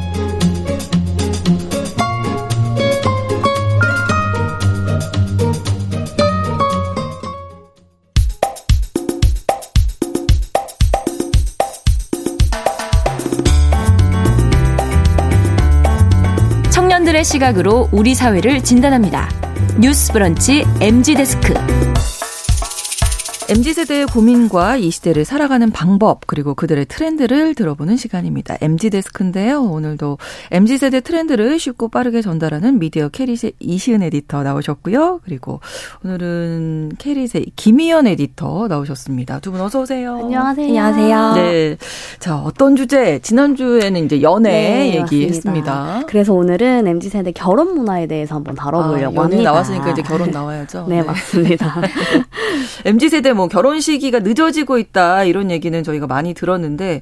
시각으로 우리 사회를 진단합니다. 뉴스 브런치 MZ 데스크. MZ세대의 고민과 이 시대를 살아가는 방법, 그리고 그들의 트렌드를 들어보는 시간입니다. MZ데스크인데요. 오늘도 MZ세대 트렌드를 쉽고 빠르게 전달하는 미디어 캐릿의 이시은 에디터 나오셨고요. 그리고 오늘은 캐릿의 김희연 에디터 나오셨습니다. 두 분 어서 오세요. 안녕하세요. 안녕하세요. 네. 자, 어떤 주제? 지난주에는 이제 연애 네, 얘기했습니다. 그래서 오늘은 MZ세대 결혼 문화에 대해서 한번 다뤄보려고 아, 합니다. 나왔으니까 이제 결혼 나와야죠. 네, 네. 맞습니다. MZ세대 뭐 결혼 시기가 늦어지고 있다 이런 얘기는 저희가 많이 들었는데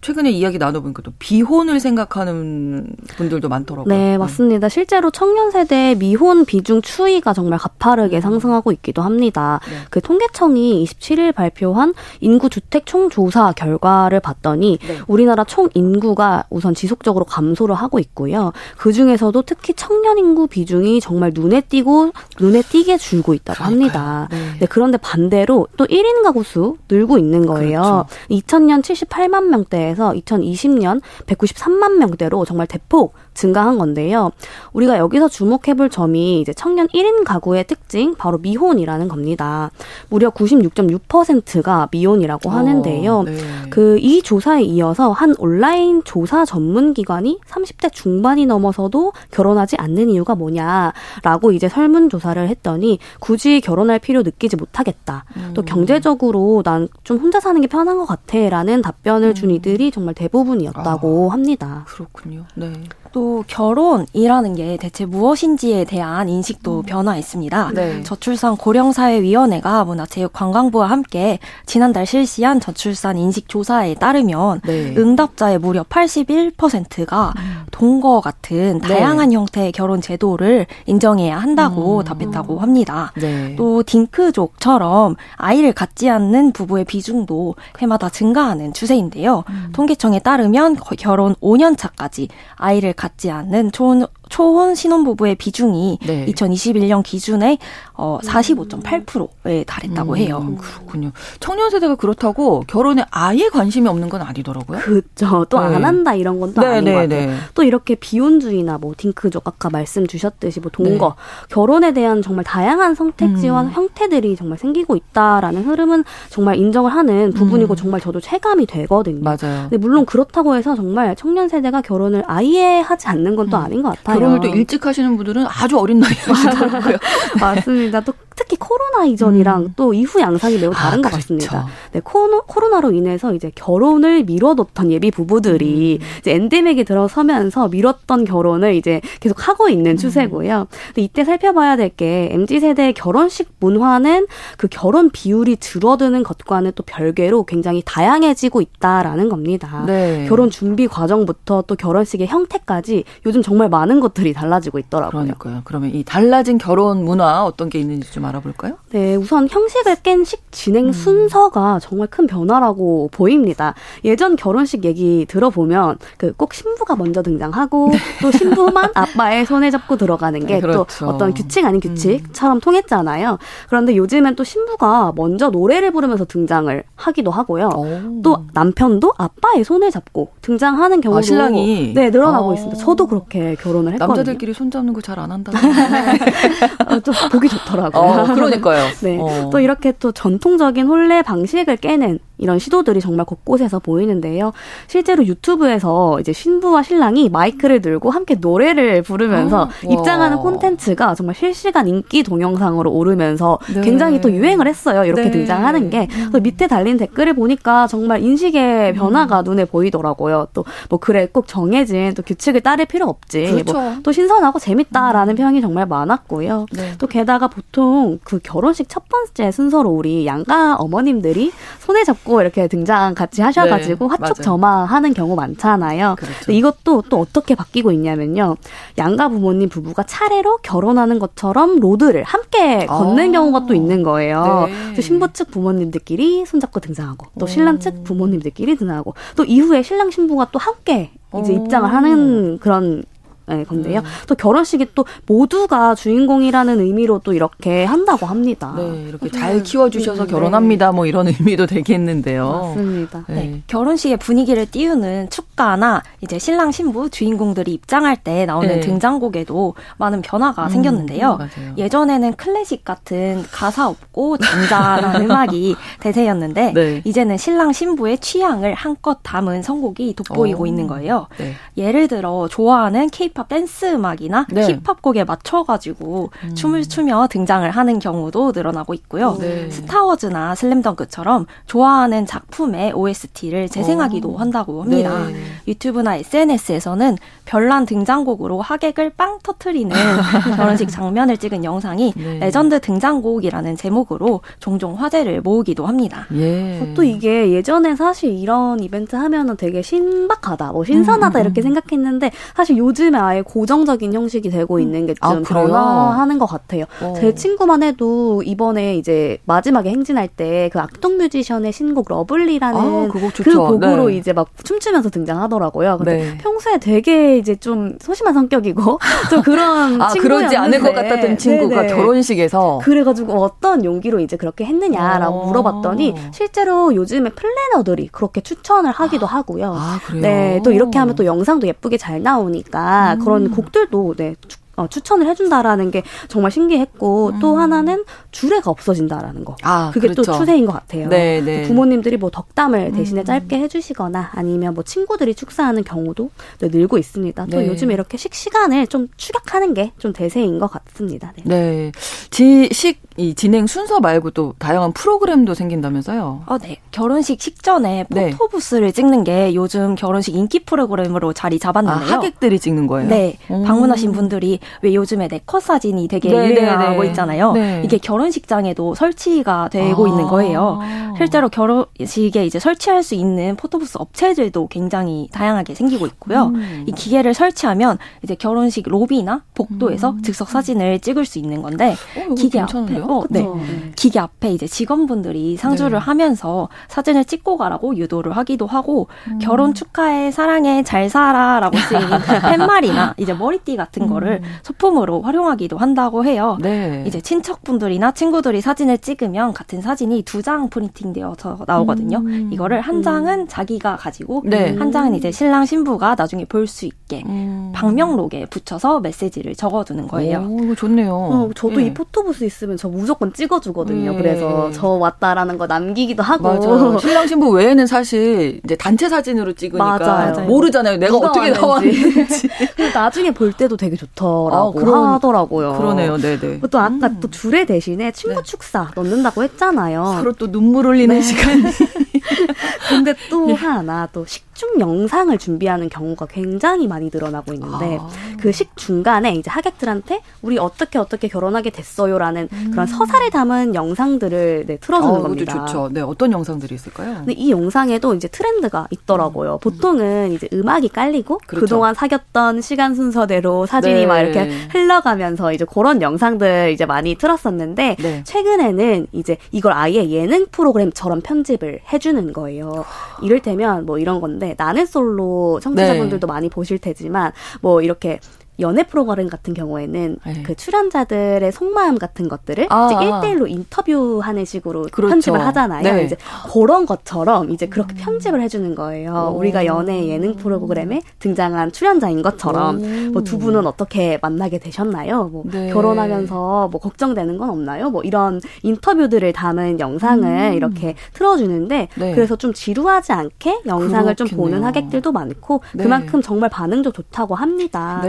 최근에 이야기 나눠보니까 또 비혼을 생각하는 분들도 많더라고요. 네, 맞습니다. 실제로 청년 세대 미혼 비중 추이가 정말 가파르게 음. 상승하고 있기도 합니다. 네. 그 통계청이 27일 발표한 인구 주택 총조사 결과를 봤더니 네. 우리나라 총 인구가 우선 지속적으로 감소를 하고 있고요. 그 중에서도 특히 청년 인구 비중이 정말 눈에 띄고 눈에 띄게 줄고 있다고 그러니까요. 합니다. 네. 네. 그런데 반대로 또 1인 가구 수 늘고 있는 거예요. 그렇죠. 2000년 78만 명대 대해서 2020년 193만 명대로 정말 대폭 증가한 건데요. 우리가 여기서 주목해 볼 점이 이제 청년 1인 가구의 특징, 바로 미혼이라는 겁니다. 무려 96.6%가 미혼이라고 어, 하는데요. 네. 그이 조사에 이어서 한 온라인 조사 전문 기관이 30대 중반이 넘어서도 결혼하지 않는 이유가 뭐냐라고 이제 설문 조사를 했더니 굳이 결혼할 필요 느끼지 못하겠다. 음. 또 경제적으로 난 좀 혼자 사는 게 편한 것 같아라는 답변을 준 음. 이들이 정말 대부분이었다고 아, 합니다. 그렇군요. 네. 또 결혼이라는 게 대체 무엇인지에 대한 인식도 음. 변화했습니다. 네. 저출산 고령사회위원회가 문화체육관광부와 함께 지난달 실시한 저출산 인식 조사에 따르면 네. 응답자의 무려 81%가 음. 동거 같은 네. 다양한 네. 형태의 결혼 제도를 인정해야 한다고 음. 답했다고 합니다. 네. 또 딩크족처럼 아이를 갖지 않는 부부의 비중도 해마다 증가하는 추세인데요. 음. 통계청에 따르면 결혼 5년 차까지 아이를 갖지 않는 초, 초혼 신혼부부의 비중이 네. 2021년 기준에 어 45.8%에 달했다고 음, 해요. 그렇군요. 청년 세대가 그렇다고 결혼에 아예 관심이 없는 건 아니더라고요. 그렇죠. 또안 네. 한다 이런 건또 네, 아닌 네, 것 같아요. 네. 또 이렇게 비혼주의나 뭐 딩크족 아까 말씀 주셨듯이 뭐 동거 네. 결혼에 대한 정말 다양한 선택지와 음. 형태들이 정말 생기고 있다라는 흐름은 정말 인정을 하는 부분이고 음. 정말 저도 체감이 되거든요. 맞아요. 근데 물론 그렇다고 해서 정말 청년 세대가 결혼을 아예 하지 않는 건또 음. 아닌 것 같아요. 결혼을 또 일찍 하시는 분들은 아주 어린 나이에 하시더라고요. 맞습니다. 또 특히 코로나 이전이랑 음. 또 이후 양상이 매우 다른 아, 것 그렇죠. 같습니다. 네, 코로, 코로나로 인해서 이제 결혼을 미뤄뒀던 예비 부부들이 음. 이제 엔데믹이 들어서면서 미뤘던 결혼을 이제 계속 하고 있는 음. 추세고요. 근데 이때 살펴봐야 될 게 mz 세대의 결혼식 문화는 그 결혼 비율이 줄어드는 것과는 또 별개로 굉장히 다양해지고 있다라는 겁니다. 네. 결혼 준비 과정부터 또 결혼식의 형태까지 요즘 정말 많은 것들이 달라지고 있더라고요. 그러니까요. 그러면 이 달라진 결혼 문화 어떤 게 있는지 좀 알아볼까요? 네, 우선 형식을 깬 식 진행 음. 순서가 정말 큰 변화라고 보입니다. 예전 결혼식 얘기 들어보면 그 꼭 신부가 먼저 등장하고 네. 또 신부만 아빠의 손에 잡고 들어가는 게또 네, 그렇죠. 어떤 규칙 아닌 규칙처럼 음. 통했잖아요. 그런데 요즘엔 또 신부가 먼저 노래를 부르면서 등장을 하기도 하고요. 오. 또 남편도 아빠의 손을 잡고 등장하는 경우도 아, 신랑이 네 늘어나고 오. 있습니다. 저도 그렇게 결혼을 했거든요. 남자들끼리 손 잡는 거 잘 안 한다. 어, 좀 보기 좋더라고요. 어, 그러니까요. 네. 어. 또 이렇게 또전 통적인 혼례 방식을 깨는 이런 시도들이 정말 곳곳에서 보이는데요. 실제로 유튜브에서 이제 신부와 신랑이 마이크를 들고 함께 노래를 부르면서 어, 입장하는 콘텐츠가 정말 실시간 인기 동영상으로 오르면서 네. 굉장히 또 유행을 했어요. 이렇게 네. 등장하는 게. 또 밑에 달린 댓글을 보니까 정말 인식의 음. 변화가 음. 눈에 보이더라고요. 또 뭐 그래 꼭 정해진 또 규칙을 따를 필요 없지. 뭐 그렇죠. 뭐또 신선하고 재밌다라는 음. 평이 정말 많았고요. 네. 또 게다가 보통 그 결혼식 첫 번째 순서로 우리 양가 어머님들이 손에 잡고 잡고 이렇게 등장 같이 하셔가지고 네, 화촉 점화하는 경우 많잖아요. 그렇죠. 이것도 또 어떻게 바뀌고 있냐면요. 양가 부모님 부부가 차례로 결혼하는 것처럼 로드를 함께 걷는 아. 경우가 또 있는 거예요. 네. 신부 측 부모님들끼리 손잡고 등장하고 또 신랑 측 부모님들끼리 등장하고 또 이후에 신랑 신부가 또 함께 이제 입장을 하는 그런 네, 건데요. 음. 또 결혼식이 또 모두가 주인공이라는 의미로 또 이렇게 한다고 합니다. 네, 이렇게 잘 음. 키워주셔서 네. 결혼합니다. 뭐 이런 의미도 되겠는데요. 맞습니다. 네. 네. 결혼식의 분위기를 띄우는 축 가나 이제 신랑 신부 주인공들이 입장할 때 나오는 네. 등장곡에도 많은 변화가 음, 생겼는데요. 음, 예전에는 클래식 같은 가사 없고 잔잔한 음악이 대세였는데 네. 이제는 신랑 신부의 취향을 한껏 담은 선곡이 돋보이고 오. 있는 거예요. 네. 예를 들어 좋아하는 케이팝 댄스 음악이나 네. 힙합 곡에 맞춰 가지고 음. 춤을 추며 등장을 하는 경우도 늘어나고 있고요. 네. 스타워즈나 슬램덩크처럼 좋아하는 작품의 OST를 재생하기도 오. 한다고 합니다. 네. 유튜브나 SNS에서는 별난 등장곡으로 하객을 빵 터트리는 결혼식 장면을 찍은 영상이 네. 레전드 등장곡이라는 제목으로 종종 화제를 모으기도 합니다. 예. 어, 또 이게 예전에 사실 이런 이벤트 하면은 되게 신박하다, 뭐 신선하다 음, 음. 이렇게 생각했는데 사실 요즘에 아예 고정적인 형식이 되고 음. 있는 게 좀 아, 변화하는 것 같아요. 오. 어. 제 친구만 해도 이번에 이제 마지막에 행진할 때 그 악동 뮤지션의 신곡 Love Lee라는 아, 그 곡으로 네. 이제 막 춤추면서 등장 하더라고요. 근데 네. 평소에 되게 이제 좀 소심한 성격이고 또 그런 아, 그러지 않을 것 같았던 친구가 네네. 결혼식에서 그래가지고 어떤 용기로 이제 그렇게 했느냐라고 오. 어. 물어봤더니 실제로 요즘에 planner들이 그렇게 추천을 하기도 하고요. 아, 네, 또 이렇게 하면 또 영상도 예쁘게 잘 나오니까 음. 그런 곡들도 네, 어, 추천을 해준다라는 게 정말 신기했고 음. 또 하나는 주례가 없어진다라는 거. 아, 그게 그렇죠. 또 추세인 것 같아요. 네, 네. 부모님들이 뭐 덕담을 대신에 음. 짧게 해주시거나 아니면 뭐 친구들이 축사하는 경우도 네, 늘고 있습니다. 또 네. 요즘에 이렇게 식시간을 좀 추격하는 게 좀 대세인 것 같습니다. 네. 네. 지, 식, 이 진행 순서 말고 또 다양한 프로그램도 생긴다면서요? 어, 네. 결혼식 식전에 네. 포토부스를 네. 찍는 게 요즘 결혼식 인기 프로그램으로 자리 잡았는데요. 아, 하객들이 찍는 거예요? 네. 오. 방문하신 분들이 왜 요즘에 네컷 사진이 되게 네, 유행하고 네, 있잖아요. 네. 이게 결혼식장에도 설치가 되고 아. 있는 거예요. 실제로 결혼식에 이제 설치할 수 있는 포토부스 업체들도 굉장히 다양하게 생기고 있고요. 음. 이 기계를 설치하면 이제 결혼식 로비나 복도에서 음. 즉석 사진을 찍을 수 있는 건데 어, 기계 괜찮은데요? 앞에 어, 네. 기계 앞에 이제 직원분들이 상주를 네. 하면서 사진을 찍고 가라고 유도를 하기도 하고 음. 결혼 축하해 사랑해 잘 살아라고 쓰인 팻말이나 이제 머리띠 같은 거를 음. 소품으로 활용하기도 한다고 해요. 네. 이제 친척분들이나 친구들이 사진을 찍으면 같은 사진이 두 장 프린팅되어서 나오거든요. 음. 이거를 한 장은 자기가 가지고 네. 한 장은 이제 신랑 신부가 나중에 볼 수 있게 음. 방명록에 붙여서 메시지를 적어두는 거예요. 오, 이거 좋네요. 어, 저도 예. 이 포토부스 있으면 저 무조건 찍어주거든요. 예. 그래서 저 왔다라는 거 남기기도 하고. 맞아요. 신랑 신부 외에는 사실 이제 단체 사진으로 찍으니까 맞아요. 모르잖아요. 내가 어떻게 나왔는지. 나중에 볼 때도 되게 좋 더라고 아, 그런, 하더라고요. 그러네요. 네네. 또 아까 음. 또 주례 대신에 친구 네. 축사 넣는다고 했잖아요. 서로 또 눈물 흘리는 네. 시간. 근데 또 예. 하나 또 식 중 영상을 준비하는 경우가 굉장히 많이 늘어나고 있는데 아. 그식 중간에 이제 하객들한테 우리 어떻게 어떻게 결혼하게 됐어요라는 음. 그런 서사를 담은 영상들을 네, 틀어주는 어, 겁니다. 좋죠. 네, 어떤 영상들이 있을까요? 근데 이 영상에도 이제 트렌드가 있더라고요. 음. 보통은 이제 음악이 깔리고 그렇죠. 그동안 사귀었던 시간 순서대로 사진이 네. 막 이렇게 흘러가면서 이제 그런 영상들 이제 많이 틀었었는데 네. 최근에는 이제 이걸 아예 예능 프로그램처럼 편집을 해주는 거예요. 이를테면 뭐 이런 건데 나는 솔로 청취자분들도 네. 많이 보실 테지만 뭐 이렇게 연애 프로그램 같은 경우에는 네. 그 출연자들의 속마음 같은 것들을 아, 이제 1대1로 인터뷰하는 식으로 그렇죠. 편집을 하잖아요. 네. 이제 그런 것처럼 이제 그렇게 음. 편집을 해주는 거예요. 오. 우리가 연애 예능 프로그램에 등장한 출연자인 것처럼 뭐 두 분은 어떻게 만나게 되셨나요? 뭐 네. 결혼하면서 뭐 걱정되는 건 없나요? 뭐 이런 인터뷰들을 담은 영상을 음. 이렇게 틀어주는데 네. 그래서 좀 지루하지 않게 영상을 그렇겠네요. 좀 보는 하객들도 많고 네. 그만큼 정말 반응도 좋다고 합니다.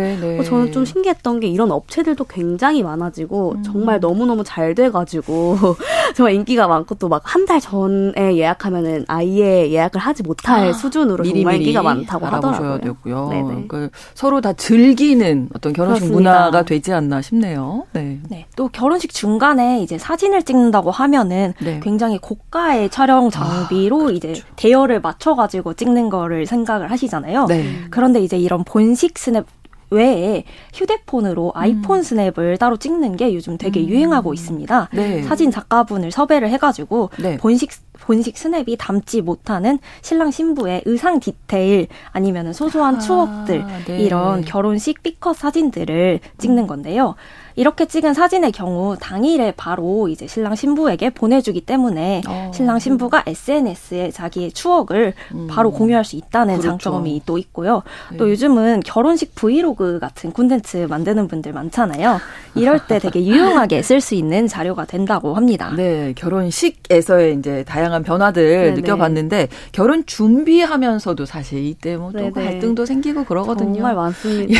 네, 네. 네. 저는 좀 신기했던 게 이런 업체들도 굉장히 많아지고 음. 정말 너무너무 잘 돼가지고 정말 인기가 많고 또 막 한 달 전에 예약하면은 아예 예약을 하지 못할 아, 수준으로 미리, 정말 인기가 많다고 하더라고요. 되고요. 그러니까 서로 다 즐기는 어떤 결혼식 그렇습니다. 문화가 되지 않나 싶네요. 네. 네. 또 결혼식 중간에 이제 사진을 찍는다고 하면은 네. 굉장히 고가의 촬영 아, 장비로 아, 이제 대여를 맞춰가지고 찍는 거를 생각을 하시잖아요. 네. 그런데 이제 이런 본식 스냅 외에 휴대폰으로 아이폰 음. 스냅을 따로 찍는 게 요즘 되게 음. 유행하고 있습니다. 네. 사진 작가분을 섭외를 해가지고 네. 본식 본식 스냅이 담지 못하는 신랑 신부의 의상 디테일 아니면 소소한 아, 추억들 네. 이런 결혼식 삐컷 사진들을 찍는 건데요. 이렇게 찍은 사진의 경우 당일에 바로 이제 신랑 신부에게 보내주기 때문에 어. 신랑 신부가 SNS에 자기의 추억을 음. 바로 공유할 수 있다는 그렇죠. 장점이 또 있고요. 네. 또 요즘은 결혼식 브이로그 같은 콘텐츠 만드는 분들 많잖아요. 이럴 때 되게 유용하게 쓸 수 있는 자료가 된다고 합니다. 네, 결혼식에서의 이제 다양한 변화들 네네. 느껴봤는데 결혼 준비하면서도 사실 이때 뭐 또 갈등도 생기고 그러거든요. 정말 많습니다.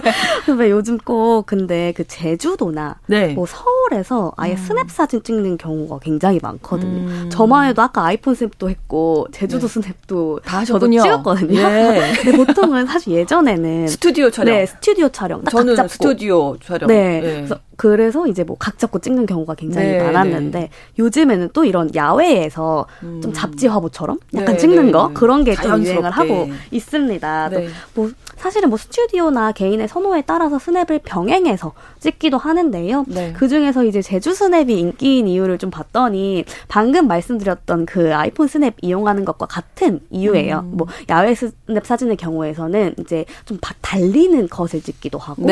왜 요즘 꼭 근데 그 제, 제주도나 네. 뭐 서울에서 아예 음. 스냅 사진 찍는 경우가 굉장히 많거든요. 음. 저만 해도 아까 아이폰 스냅도 했고 제주도 네. 스냅도 다 하셨군요. 찍었거든요. 네. 근데 보통은 사실 예전에는 스튜디오 촬영. 네, 스튜디오 촬영. 저는 스튜디오 촬영. 네. 네. 그래서 그래서 이제 뭐 각 잡고 찍는 경우가 굉장히 네, 많았는데 네. 요즘에는 또 이런 야외에서 음. 좀 잡지 화보처럼 약간 네, 찍는 네, 거 네. 그런 게 좀 유행을 하고 있습니다. 뭐 사실은 뭐 스튜디오나 개인의 선호에 따라서 스냅을 병행해서 찍기도 하는데요. 그 중에서 이제 제주 스냅이 인기인 이유를 좀 봤더니 방금 말씀드렸던 그 아이폰 스냅 이용하는 것과 같은 이유예요. 음. 뭐 야외 스냅 사진의 경우에서는 이제 좀 달리는 것을 찍기도 하고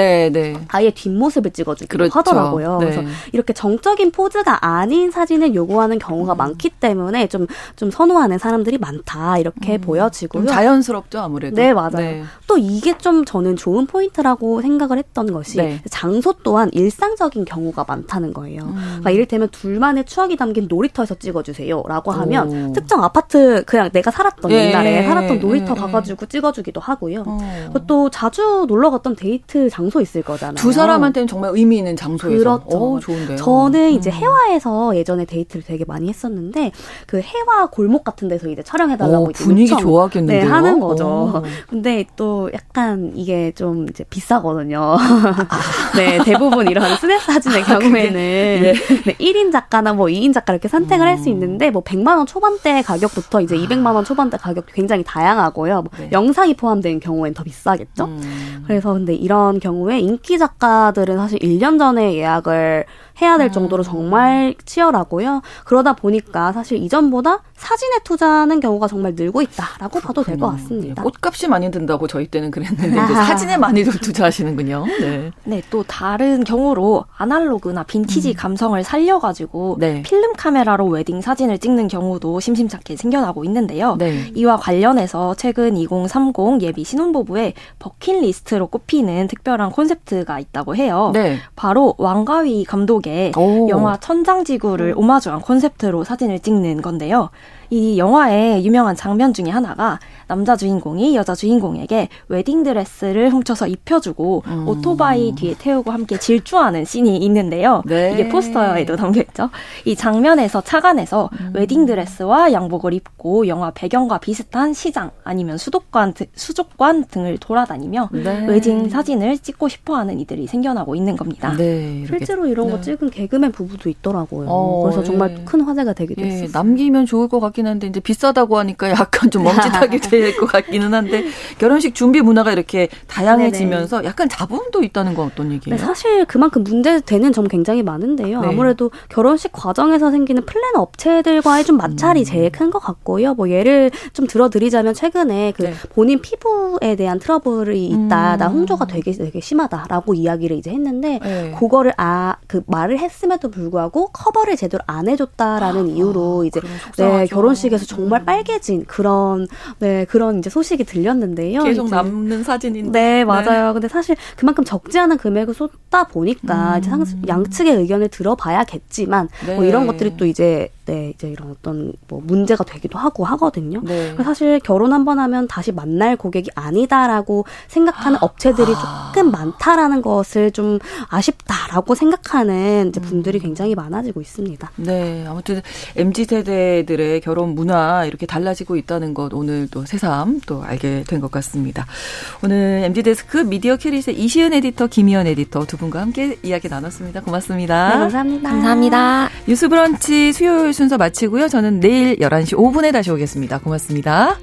아예 뒷모습을 찍어주기도 그렇죠. 하더라고요. 네. 그래서 이렇게 정적인 포즈가 아닌 사진을 요구하는 경우가 음. 많기 때문에 좀, 좀 선호하는 사람들이 많다. 이렇게 음. 보여지고요. 자연스럽죠, 아무래도. 네, 맞아요. 네. 또 이게 좀 저는 좋은 포인트라고 생각을 했던 것이 네. 장소 또한 일상적인 경우가 많다는 거예요. 음. 그러니까 이를테면 둘만의 추억이 담긴 놀이터에서 찍어주세요. 라고 하면 오. 특정 아파트 그냥 내가 살았던 예. 옛날에 살았던 놀이터 예. 가가지고 찍어주기도 하고요. 어. 또 자주 놀러 갔던 데이트 장소 있을 거잖아요. 두 사람한테는 정말 의미 있는 장소 장소에서. 그렇죠. 오, 좋은데요. 저는 이제 음. 혜화에서 예전에 데이트를 되게 많이 했었는데 그 혜화 골목 같은 데서 이제 촬영해달라고 오, 분위기 좋겠는데요. 네, 하는 거죠. 오. 근데 또 약간 이게 좀 이제 비싸거든요. 아. 네, 대부분 이런 스냅 사진의 아, 경우에는 네. 네, 1인 작가나 뭐 2인 작가 이렇게 선택을 음. 할 수 있는데 뭐 100만 원 초반대 가격부터 이제 200만 원 초반대 가격도 굉장히 다양하고요. 뭐 네. 영상이 포함된 경우엔 더 비싸겠죠. 음. 그래서 근데 이런 경우에 인기 작가들은 사실 1년 전에 예약을 해야 될 정도로 음. 정말 치열하고요. 그러다 보니까 사실 이전보다 사진에 투자하는 경우가 정말 늘고 있다라고 봐도 될 것 같습니다. 꽃값이 많이 든다고 저희 때는 그랬는데 사진에 많이 투자하시는군요. 네. 네, 또 다른 경우로 아날로그나 빈티지 음. 감성을 살려가지고 네. 필름 카메라로 웨딩 사진을 찍는 경우도 심심찮게 생겨나고 있는데요. 네. 이와 관련해서 최근 2030 예비 신혼부부의 버킷리스트로 꼽히는 특별한 콘셉트가 있다고 해요. 네. 바로 왕가위 감독의 게 영화 천장지구를 오마주한 콘셉트로 사진을 찍는 건데요. 이 영화의 유명한 장면 중에 하나가 남자 주인공이 여자 주인공에게 웨딩 드레스를 훔쳐서 입혀주고 음. 오토바이 뒤에 태우고 함께 질주하는 씬이 있는데요. 네. 이게 포스터에도 담겨있죠. 이 장면에서 착안해서 음. 웨딩 드레스와 양복을 입고 영화 배경과 비슷한 시장 아니면 수도관 수족관 등을 돌아다니며 네. 웨딩 사진을 찍고 싶어하는 이들이 생겨나고 있는 겁니다. 네, 실제로 이런 거 네. 찍은 개그맨 부부도 있더라고요. 어, 그래서 정말 예. 큰 화제가 되기도 예, 했어요. 남기면 좋을 것 같긴 한데 이제 비싸다고 하니까 약간 좀 멈칫하게 될 것 같기는 한데 결혼식 준비 문화가 이렇게 다양해지면서 네네. 약간 잡음도 있다는 건 어떤 얘기예요? 네, 사실 그만큼 문제되는 점 굉장히 많은데요. 네. 아무래도 결혼식 과정에서 생기는 플래너 업체들과의 좀 마찰이 음. 제일 큰 것 같고요. 뭐 예를 좀 들어드리자면 최근에 그 네. 본인 피부에 대한 트러블이 있다, 음. 나 홍조가 되게 되게 심하다라고 이야기를 이제 했는데 네. 그거를 아 그 말을 했음에도 불구하고 커버를 제대로 안 해줬다라는 아, 이유로 이제 네 결혼 식에서 정말 음. 빨개진 그런 네 그런 이제 소식이 들렸는데요. 계속 이제. 남는 사진인데. 네 맞아요. 네. 근데 사실 그만큼 적지 않은 금액을 쏟다 보니까 음. 이제 양측의 의견을 들어봐야겠지만 네. 뭐 이런 것들이 또 이제 네 이제 이런 어떤 뭐 문제가 되기도 하고 하거든요. 네. 사실 결혼 한 번 하면 다시 만날 고객이 아니다라고 생각하는 아. 업체들이 조금 많다라는 것을 좀 아쉽다라고 생각하는 이제 분들이 음. 굉장히 많아지고 있습니다. 네 아무튼 MZ 세대들의 결혼 문화 이렇게 달라지고 있다는 것 오늘 또 새삼 또 알게 된 것 같습니다. 오늘 MZ 데스크 미디어 캐릿의 이시은 에디터, 김희연 에디터 두 분과 함께 이야기 나눴습니다. 고맙습니다. 네, 감사합니다. 감사합니다. 뉴스 브런치 수요일 순서 마치고요. 저는 내일 11시 5분에 다시 오겠습니다. 고맙습니다.